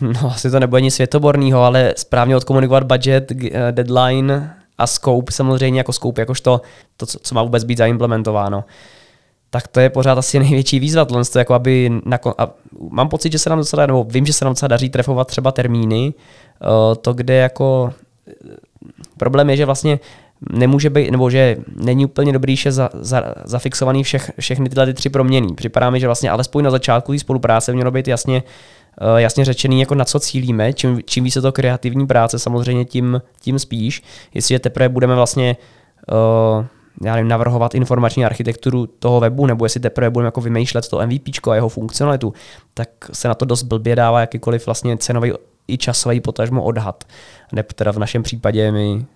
No, asi to nebude nic světoborného, ale správně odkomunikovat budget, eh, deadline, a scope samozřejmě jako scope, jakožto to, co, má vůbec být zaimplementováno. Tak to je pořád asi největší výzva, tohle to jako aby na, a mám pocit, že se nám docela, nebo vím, že se nám docela daří trefovat třeba termíny, uh, to, kde jako problém je, že vlastně nemůže být, nebo že není úplně dobrý, že za, za, zafixovaný všech, všechny tyhle ty tři proměny. Připadá mi, že vlastně alespoň na začátku té spolupráce mělo být jasně Eh, jasně řečený, jako na co cílíme. Čím, čím více to kreativní práce, samozřejmě tím, tím spíš. Jestliže teprve budeme vlastně uh, já nevím, navrhovat informační architekturu toho webu, nebo jestli teprve budeme jako vymýšlet to MVP a jeho funkcionalitu, tak se na to dost blbě dává jakýkoliv vlastně cenový i časový potažmo odhad. Ne teda v našem případě my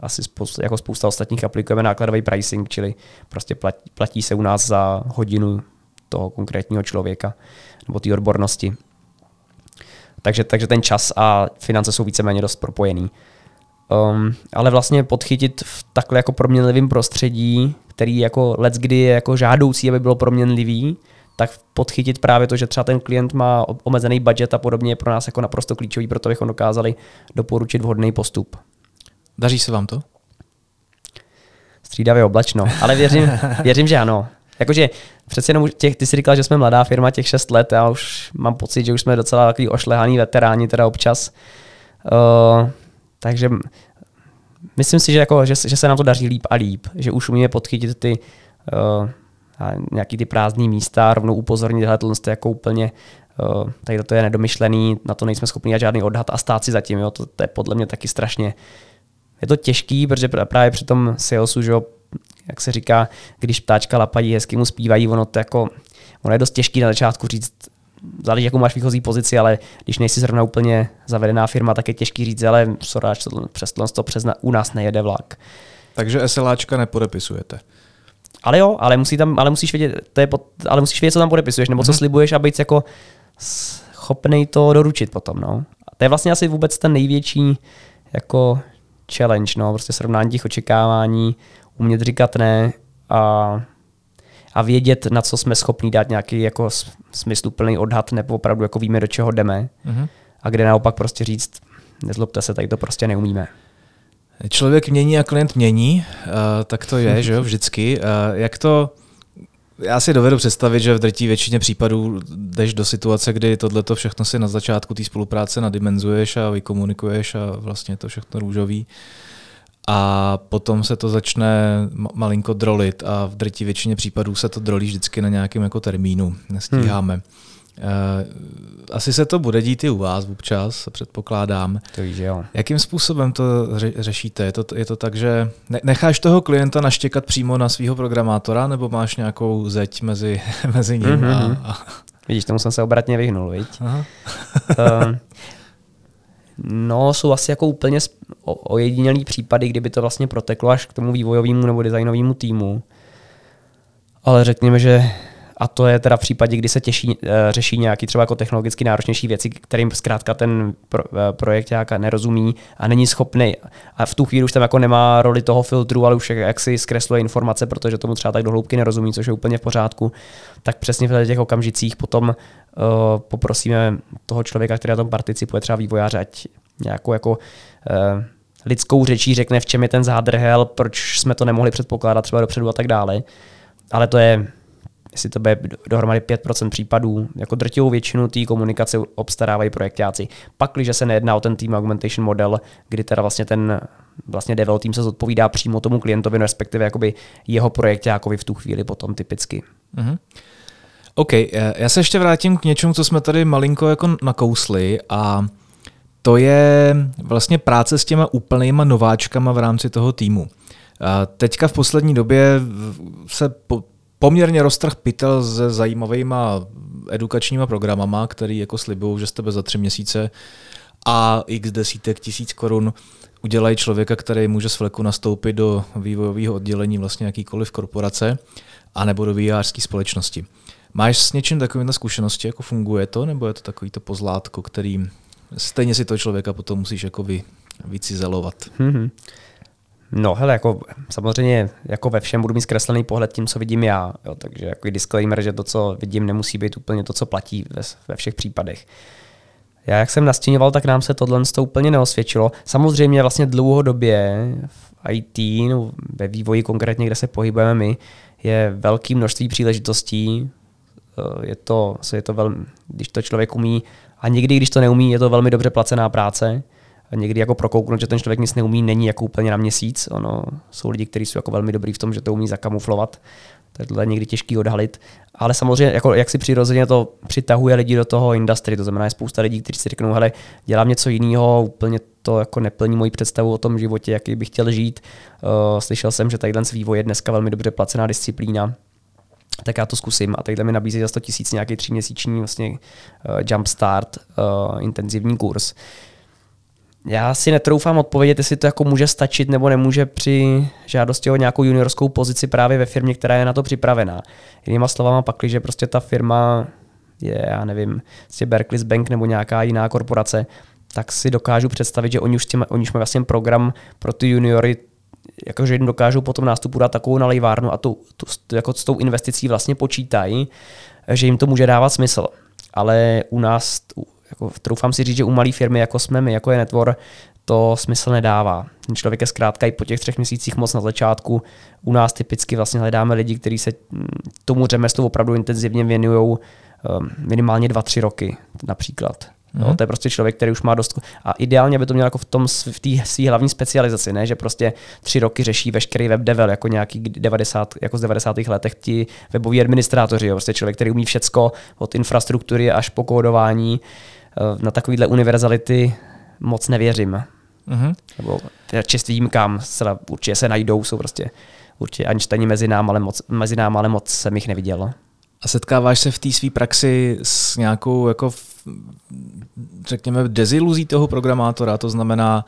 asi spousta, jako spousta ostatních aplikujeme nákladový pricing, čili prostě platí, platí se u nás za hodinu toho konkrétního člověka nebo té odbornosti. Takže, takže ten čas a finance jsou víceméně dost propojený. Um, ale vlastně podchytit v takhle jako proměnlivém prostředí, který jako let kdy je jako žádoucí, aby bylo proměnlivý, tak podchytit právě to, že třeba ten klient má omezený budget a podobně je pro nás jako naprosto klíčový, proto bychom dokázali doporučit vhodný postup. Daří se vám to? Střídavě oblačno, ale věřím, *laughs* věřím že ano. Jakože přece jenom těch, ty jsi říkal, že jsme mladá firma, těch 6 let, já už mám pocit, že už jsme docela takový ošlehaný veteráni teda občas. Uh, takže myslím si, že, jako, že, že se nám to daří líp a líp, že už umíme podchytit ty uh, nějaký ty prázdné místa, rovnou upozornit, že je jako úplně uh, tady to je nedomyšlený, na to nejsme schopni žádný odhad a stát si zatím, jo, to, to je podle mě taky strašně je to těžký, protože právě při tom salesu, že jak se říká, když ptáčka lapají, hezky mu zpívají, ono to jako, ono je dost těžký na začátku říct, záleží, jakou máš výchozí pozici, ale když nejsi zrovna úplně zavedená firma, tak je těžký říct, ale soráč, přes to přes na, u nás nejede vlak. Takže SLAčka nepodepisujete. Ale jo, ale, musí tam, ale, musíš vědět, to je pod, ale musíš vědět, co tam podepisuješ, nebo co mm-hmm. slibuješ a být jako schopný to doručit potom. No. A to je vlastně asi vůbec ten největší jako challenge, no, prostě srovnání těch očekávání, umět říkat ne a, a vědět, na co jsme schopni dát nějaký jako smysluplný odhad, nebo opravdu jako víme, do čeho jdeme. Mm-hmm. A kde naopak prostě říct, nezlobte se, tady to prostě neumíme. Člověk mění a klient mění, uh, tak to je, že jo, vždycky. Uh, jak to, já si dovedu představit, že v drtí většině případů jdeš do situace, kdy tohle všechno si na začátku té spolupráce nadimenzuješ a vykomunikuješ a vlastně to všechno růžový. A potom se to začne malinko drolit a v drtí většině případů se to drolí vždycky na nějakém jako termínu. Nestíháme. Hmm. Eh, asi se to bude dít i u vás občas, předpokládám. To víš, jo. Jakým způsobem to ře- řešíte? Je to, je to tak, že necháš toho klienta naštěkat přímo na svého programátora, nebo máš nějakou zeď mezi, *laughs* mezi ním? Mm-hmm. A, mhm. a... Vidíš, tomu jsem se obratně vyhnul, viď? Aha. um, no, jsou asi jako úplně ojedinělý případy, kdyby to vlastně proteklo až k tomu vývojovému nebo designovému týmu. Ale řekněme, že a to je teda v případě, kdy se těší, eh, řeší nějaký třeba jako technologicky náročnější věci, kterým zkrátka ten pro, eh, projekt nějaká nerozumí a není schopný. A v tu chvíli už tam jako nemá roli toho filtru, ale už jak si zkresluje informace, protože tomu třeba tak do hloubky nerozumí, což je úplně v pořádku. Tak přesně v těch okamžicích potom uh, poprosíme toho člověka, který na tom participuje, třeba vývojáře, ať nějakou jako uh, lidskou řečí řekne, v čem je ten zádrhel, proč jsme to nemohli předpokládat třeba dopředu a tak dále. Ale to je jestli to bude dohromady 5% případů, jako drtivou většinu té komunikace obstarávají projektáci. Pak, když se nejedná o ten team augmentation model, kdy teda vlastně ten vlastně devel tým se zodpovídá přímo tomu klientovi, no respektive jakoby jeho projektákovi v tu chvíli potom typicky. Mm-hmm. OK, eh, já se ještě vrátím k něčemu, co jsme tady malinko jako nakousli a to je vlastně práce s těma úplnýma nováčkama v rámci toho týmu. Teďka v poslední době se poměrně roztrh pytel se zajímavýma edukačníma programama, který jako slibují, že z tebe za tři měsíce a x desítek tisíc korun udělají člověka, který může s vleku nastoupit do vývojového oddělení vlastně jakýkoliv korporace a nebo do výjářské společnosti. Máš s něčím takovým zkušenosti, jako funguje to, nebo je to takový to pozlátko, který stejně si toho člověka potom musíš jako vy, vycizelovat? Mm-hmm. No, hele, jako samozřejmě jako ve všem budu mít zkreslený pohled tím, co vidím já. Jo, takže jako disclaimer, že to, co vidím, nemusí být úplně to, co platí ve, ve všech případech. Já, jak jsem nastíňoval, tak nám se tohle to úplně neosvědčilo. Samozřejmě vlastně dlouhodobě v IT, no, ve vývoji konkrétně, kde se pohybujeme my, je velké množství příležitostí. Eh, je to, je to velmi, když to člověk umí, a někdy, když to neumí, je to velmi dobře placená práce někdy jako prokouknout, že ten člověk nic neumí, není jako úplně na měsíc. Ono, jsou lidi, kteří jsou jako velmi dobrý v tom, že to umí zakamuflovat. To je někdy těžký odhalit. Ale samozřejmě, jako, jak si přirozeně to přitahuje lidi do toho industry, to znamená, je spousta lidí, kteří si řeknou, hele, dělám něco jiného, úplně to jako neplní moji představu o tom životě, jaký bych chtěl žít. Uh, slyšel jsem, že tadyhle vývoj je dneska velmi dobře placená disciplína, tak já to zkusím. A tadyhle mi nabízí za 100 tisíc nějaký tříměsíční vlastně uh, jumpstart, uh, intenzivní kurz. Já si netroufám odpovědět, jestli to jako může stačit nebo nemůže při žádosti o nějakou juniorskou pozici právě ve firmě, která je na to připravená. Jinýma slovama pak, že prostě ta firma je, já nevím, prostě Berkeley Bank nebo nějaká jiná korporace, tak si dokážu představit, že oni už, těma, oni už mají vlastně program pro ty juniory, jakože jim dokážou potom nástupu dát takovou nalejvárnu a tu, tu, jako s tou investicí vlastně počítají, že jim to může dávat smysl. Ale u nás, jako, troufám si říct, že u malé firmy, jako jsme my, jako je Netvor, to smysl nedává. Ten člověk je zkrátka i po těch třech měsících moc na začátku. U nás typicky vlastně hledáme lidi, kteří se mm, tomu řemeslu opravdu intenzivně věnují um, minimálně dva, tři roky například. Mm-hmm. No, to je prostě člověk, který už má dost. A ideálně by to měl jako v tom v té své hlavní specializaci, ne? že prostě tři roky řeší veškerý web devel, jako nějaký 90, jako z 90. letech ti weboví administrátoři. Jo? Prostě člověk, který umí všecko od infrastruktury až po kódování. Eh, na takovýhle univerzality moc nevěřím. Mm-hmm. Nebo čest výjimkám, zcela určitě se najdou, jsou prostě určitě Einsteini mezi námi, ale moc, mezi námi, ale moc jsem jich neviděl. A setkáváš se v té své praxi s nějakou, jako, řekněme, deziluzí toho programátora, to znamená,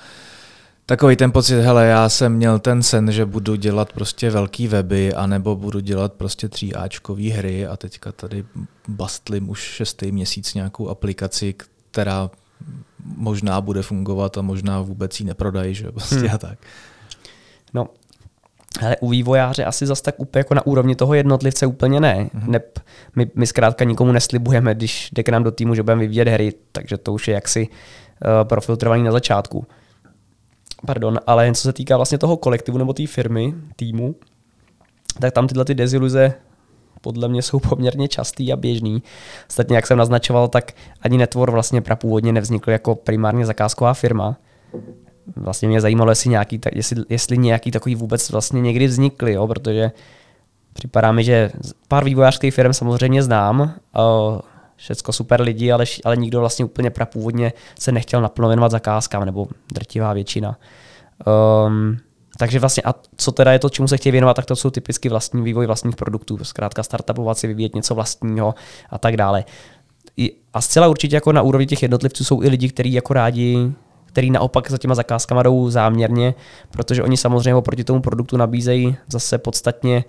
Takový ten pocit, hele, já jsem měl ten sen, že budu dělat prostě velký weby, anebo budu dělat prostě tříáčkový hry a teďka tady bastlím už šestý měsíc nějakou aplikaci, která možná bude fungovat a možná vůbec ji neprodají, že prostě hmm. a tak. Ale u vývojáře asi zase tak úplně jako na úrovni toho jednotlivce úplně ne. Mm-hmm. Nep, my, my zkrátka nikomu neslibujeme, když jde k nám do týmu, že budeme vyvíjet hry, takže to už je jaksi uh, profiltrovaný na začátku. Pardon, ale co se týká vlastně toho kolektivu nebo té firmy, týmu, tak tam tyhle ty deziluze podle mě jsou *laughs* poměrně častý a běžný. Ostatně, jak jsem naznačoval, tak ani Netvor vlastně prapůvodně nevznikl jako primárně zakázková firma. Vlastně mě zajímalo, jestli nějaký, jestli, jestli nějaký takový vůbec vlastně někdy vznikly, jo, protože připadá mi, že pár vývojářských firm samozřejmě znám, všecko super lidi, ale, ale nikdo vlastně úplně prapůvodně se nechtěl naplno věnovat zakázkám, nebo drtivá většina. Um, takže vlastně a co teda je to, čemu se chtějí věnovat, tak to jsou typicky vlastní vývoj vlastních produktů, zkrátka startupovat si, vyvíjet něco vlastního a tak dále. A zcela určitě jako na úrovni těch jednotlivců jsou i lidi, kteří jako rádi který naopak za těma zakázkama jdou záměrně, protože oni samozřejmě oproti tomu produktu nabízejí zase podstatně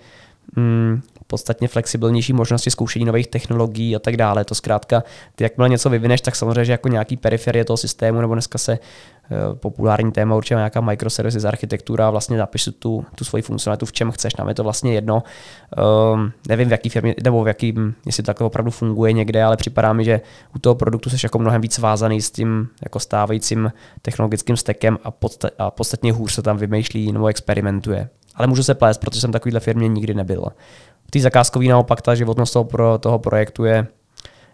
mm, podstatně flexibilnější možnosti zkoušení nových technologií a tak dále. To zkrátka, ty jakmile něco vyvineš, tak samozřejmě že jako nějaký periferie toho systému, nebo dneska se uh, populární téma určitě nějaká microservices architektura, vlastně napiš tu, tu svoji funkcionalitu, v čem chceš, nám je to vlastně jedno. Um, nevím, v jaký firmě, nebo v jakým, jestli to takhle opravdu funguje někde, ale připadá mi, že u toho produktu jsi jako mnohem víc vázaný s tím jako stávajícím technologickým stekem a, podsta- a podstatně hůř se tam vymýšlí nebo experimentuje. Ale můžu se plést, protože jsem takovýhle firmě nikdy nebyl. V té zakázkové naopak ta životnost toho, pro, toho projektu je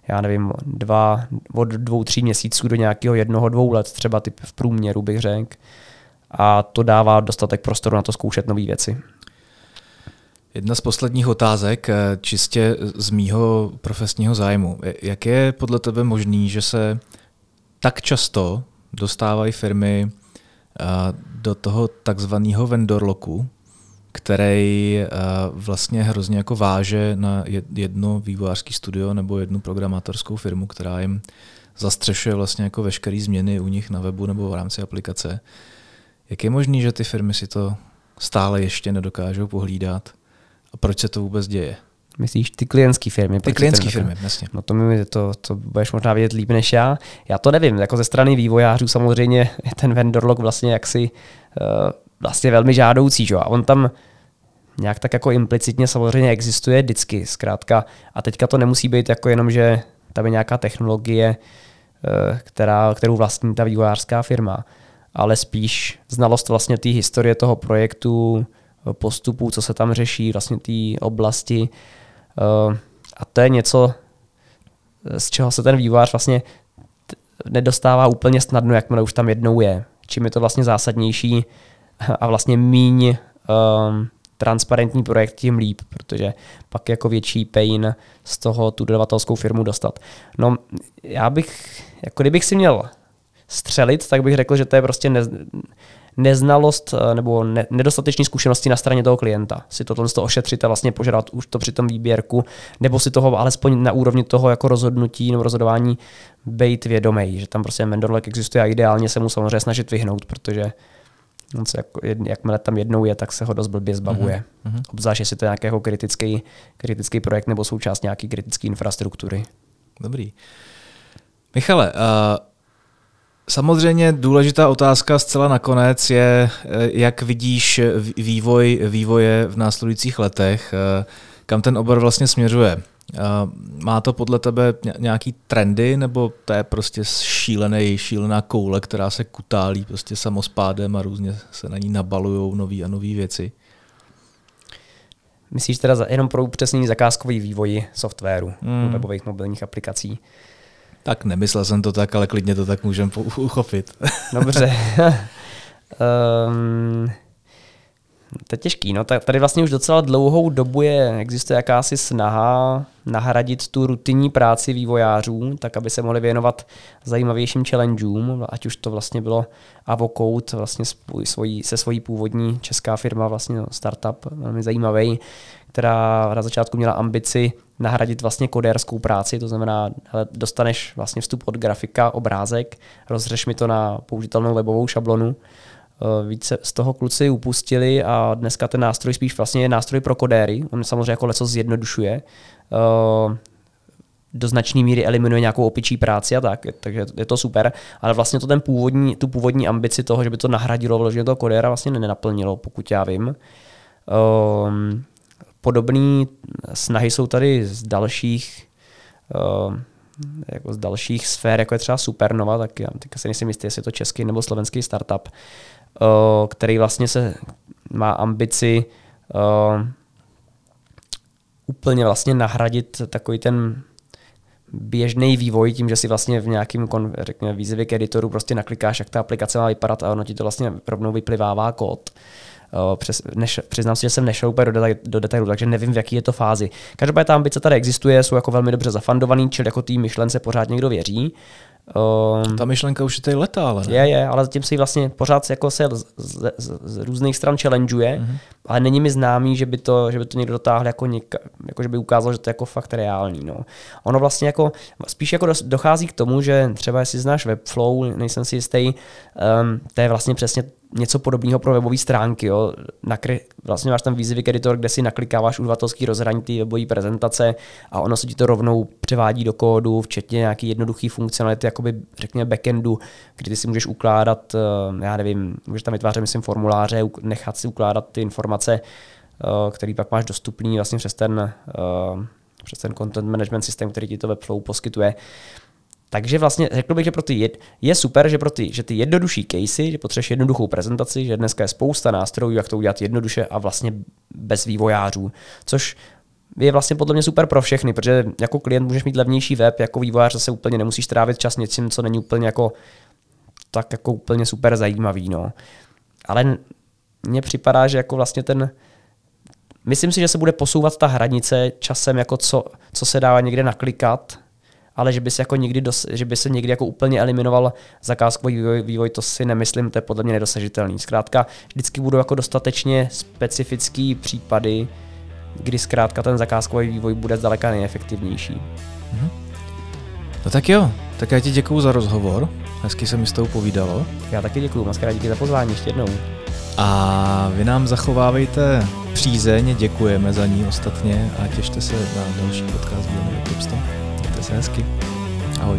já nevím, dva, od dvou, tří měsíců do nějakého jednoho, dvou let, třeba typ v průměru bych řekl. A to dává dostatek prostoru na to zkoušet nové věci. Jedna z posledních otázek, eh, čistě z mýho profesního zájmu. Jak je podle tebe možný, že se tak často dostávají firmy eh, do toho takzvaného vendor locku, který uh, vlastně hrozně jako váže na jedno vývojářské studio nebo jednu programátorskou firmu, která jim zastřešuje vlastně jako veškeré změny u nich na webu nebo v rámci aplikace. Jak je možné, že ty firmy si to stále ještě nedokážou pohlídat a proč se to vůbec děje? Myslíš ty klientské firmy? Ty klientské firmy, jasně. No to mi to, to budeš možná vědět líp než já. Já to nevím, jako ze strany vývojářů samozřejmě ten vendor log vlastně jaksi uh, vlastně velmi žádoucí. Že? A on tam nějak tak jako implicitně samozřejmě existuje vždycky, zkrátka. A teďka to nemusí být jako jenom, že tam je nějaká technologie, eh, která, kterou vlastní ta vývojářská firma, ale spíš znalost vlastně té historie toho projektu, postupů, co se tam řeší, vlastně té oblasti. Eh, a to je něco, z čeho se ten vývojář vlastně nedostává úplně snadno, jakmile už tam jednou je. Čím je to vlastně zásadnější a vlastně míň um, transparentní projekt, tím líp, protože pak jako větší pain z toho tu dodavatelskou firmu dostat. No, já bych, jako kdybych si měl střelit, tak bych řekl, že to je prostě ne, neznalost eh, nebo ne, nedostatečné zkušenosti na straně toho klienta. Si to to ošetřit a vlastně požádat už to při tom výběrku, nebo si toho alespoň na úrovni toho jako rozhodnutí nebo rozhodování být vědomý, že tam prostě vendor existuje a ideálně se mu samozřejmě snažit vyhnout, protože On se jako, jakmile tam jednou je, tak se ho dost blbě zbavuje. Mm-hmm. Obzvlášť, jestli to je nějaký kritický, kritický projekt nebo součást nějaký kritické infrastruktury. Dobrý. Michale, uh, samozřejmě důležitá otázka zcela nakonec je, eh, jak vidíš vývoj vývoje v následujících letech, uh, kam ten obor vlastně směřuje. Má to podle tebe nějaký trendy, nebo to je prostě šílený, šílená koule, která se kutálí prostě samospádem a různě se na ní nabalují nové a nové věci? Myslíš teda jenom pro upřesnění zakázkový vývoji softwaru, hmm. webových mobilních aplikací? Tak nemyslel jsem to tak, ale klidně to tak můžeme uchopit. Dobře. um, *laughs* to je těžký. No, tady vlastně už docela dlouhou dobu je, existuje jakási snaha nahradit tu rutinní práci vývojářů, tak aby se mohli věnovat zajímavějším challengeům, ať už to vlastně bylo Avocode, vlastně svojí, se svojí původní česká firma, vlastně startup, velmi zajímavý, která na začátku měla ambici nahradit vlastně kodérskou práci, to znamená, hele, dostaneš vlastně vstup od grafika, obrázek, rozřeš mi to na použitelnou webovou šablonu, více z toho kluci upustili a dneska ten nástroj spíš vlastně je nástroj pro kodéry. On samozřejmě jako leco zjednodušuje. Eh, do značné míry eliminuje nějakou opičí práci a tak, takže je to super, ale vlastně to ten původní, tu původní ambici toho, že by to nahradilo vložení toho kodéra vlastně nenaplnilo, pokud já vím. Um, podobné snahy jsou tady z dalších um, jako z dalších sfér, jako je třeba Supernova, tak já teďka si nejsem jistý, jestli je to český nebo slovenský startup, který vlastně se má ambici uh, úplně vlastně nahradit takový ten běžný vývoj tím, že si vlastně v nějakém řekněme, výzvě k editoru prostě naklikáš, jak ta aplikace má vypadat a ono ti to vlastně rovnou vyplivává kód. Uh, přes, než, přiznám si, že jsem nešel úplně do, detail, do detailu, takže nevím, v jaký je to fázi. Každopádně ta ambice tady existuje, jsou jako velmi dobře zafandovaný, čili jako tý myšlence pořád někdo věří. Um, Ta myšlenka už je tady letá, ale ne? Je, je, ale zatím si vlastně pořád jako se z, z, z, z různých stran challengeuje, mm-hmm. ale není mi známý, že by to, že by to někdo dotáhl jako, něka, jako že by ukázal, že to je jako fakt reální. No. Ono vlastně jako, spíš jako dochází k tomu, že třeba jestli znáš Webflow, nejsem si jistý, um, to je vlastně přesně něco podobného pro webové stránky. Jo. Nakry, vlastně máš tam výzvy editor, kde si naklikáváš uživatelský rozhraní té webové prezentace a ono se ti to rovnou převádí do kódu, včetně nějaký jednoduchý funkcionality, jakoby řekněme backendu, kdy ty si můžeš ukládat, eh, já nevím, můžeš tam vytvářet, myslím, formuláře, nechat si ukládat ty informace, eh, který pak máš dostupný vlastně přes ten, eh, přes ten content management systém, který ti to Webflow poskytuje. Takže vlastně řekl bych, že pro ty je, je super, že pro ty, že ty jednodušší casey, že potřebuješ jednoduchou prezentaci, že dneska je spousta nástrojů, jak to udělat jednoduše a vlastně bez vývojářů, což je vlastně podle mě super pro všechny, protože jako klient můžeš mít levnější web, jako vývojář zase úplně nemusíš trávit čas něčím, co není úplně jako tak jako úplně super zajímavý, no. Ale mně připadá, že jako vlastně ten, myslím si, že se bude posouvat ta hranice časem, jako co, co se dá někde naklikat, ale že by se jako nikdy dos, že by se někdy jako úplně eliminoval zakázkový vývoj, vývoj, to si nemyslím, to je podle mě nedosažitelný. Zkrátka, vždycky budou jako dostatečně specifický případy, kdy zkrátka ten zakázkový vývoj bude zdaleka nejefektivnější. Mm-hmm. No tak jo, tak já ti děkuju za rozhovor, hezky se mi s tou povídalo. Já taky děkuju, moc krát díky za pozvání ještě jednou. A vy nám zachovávejte přízeň, děkujeme za ní ostatně a těšte se na další podcast Mějte se hezky. Ahoj.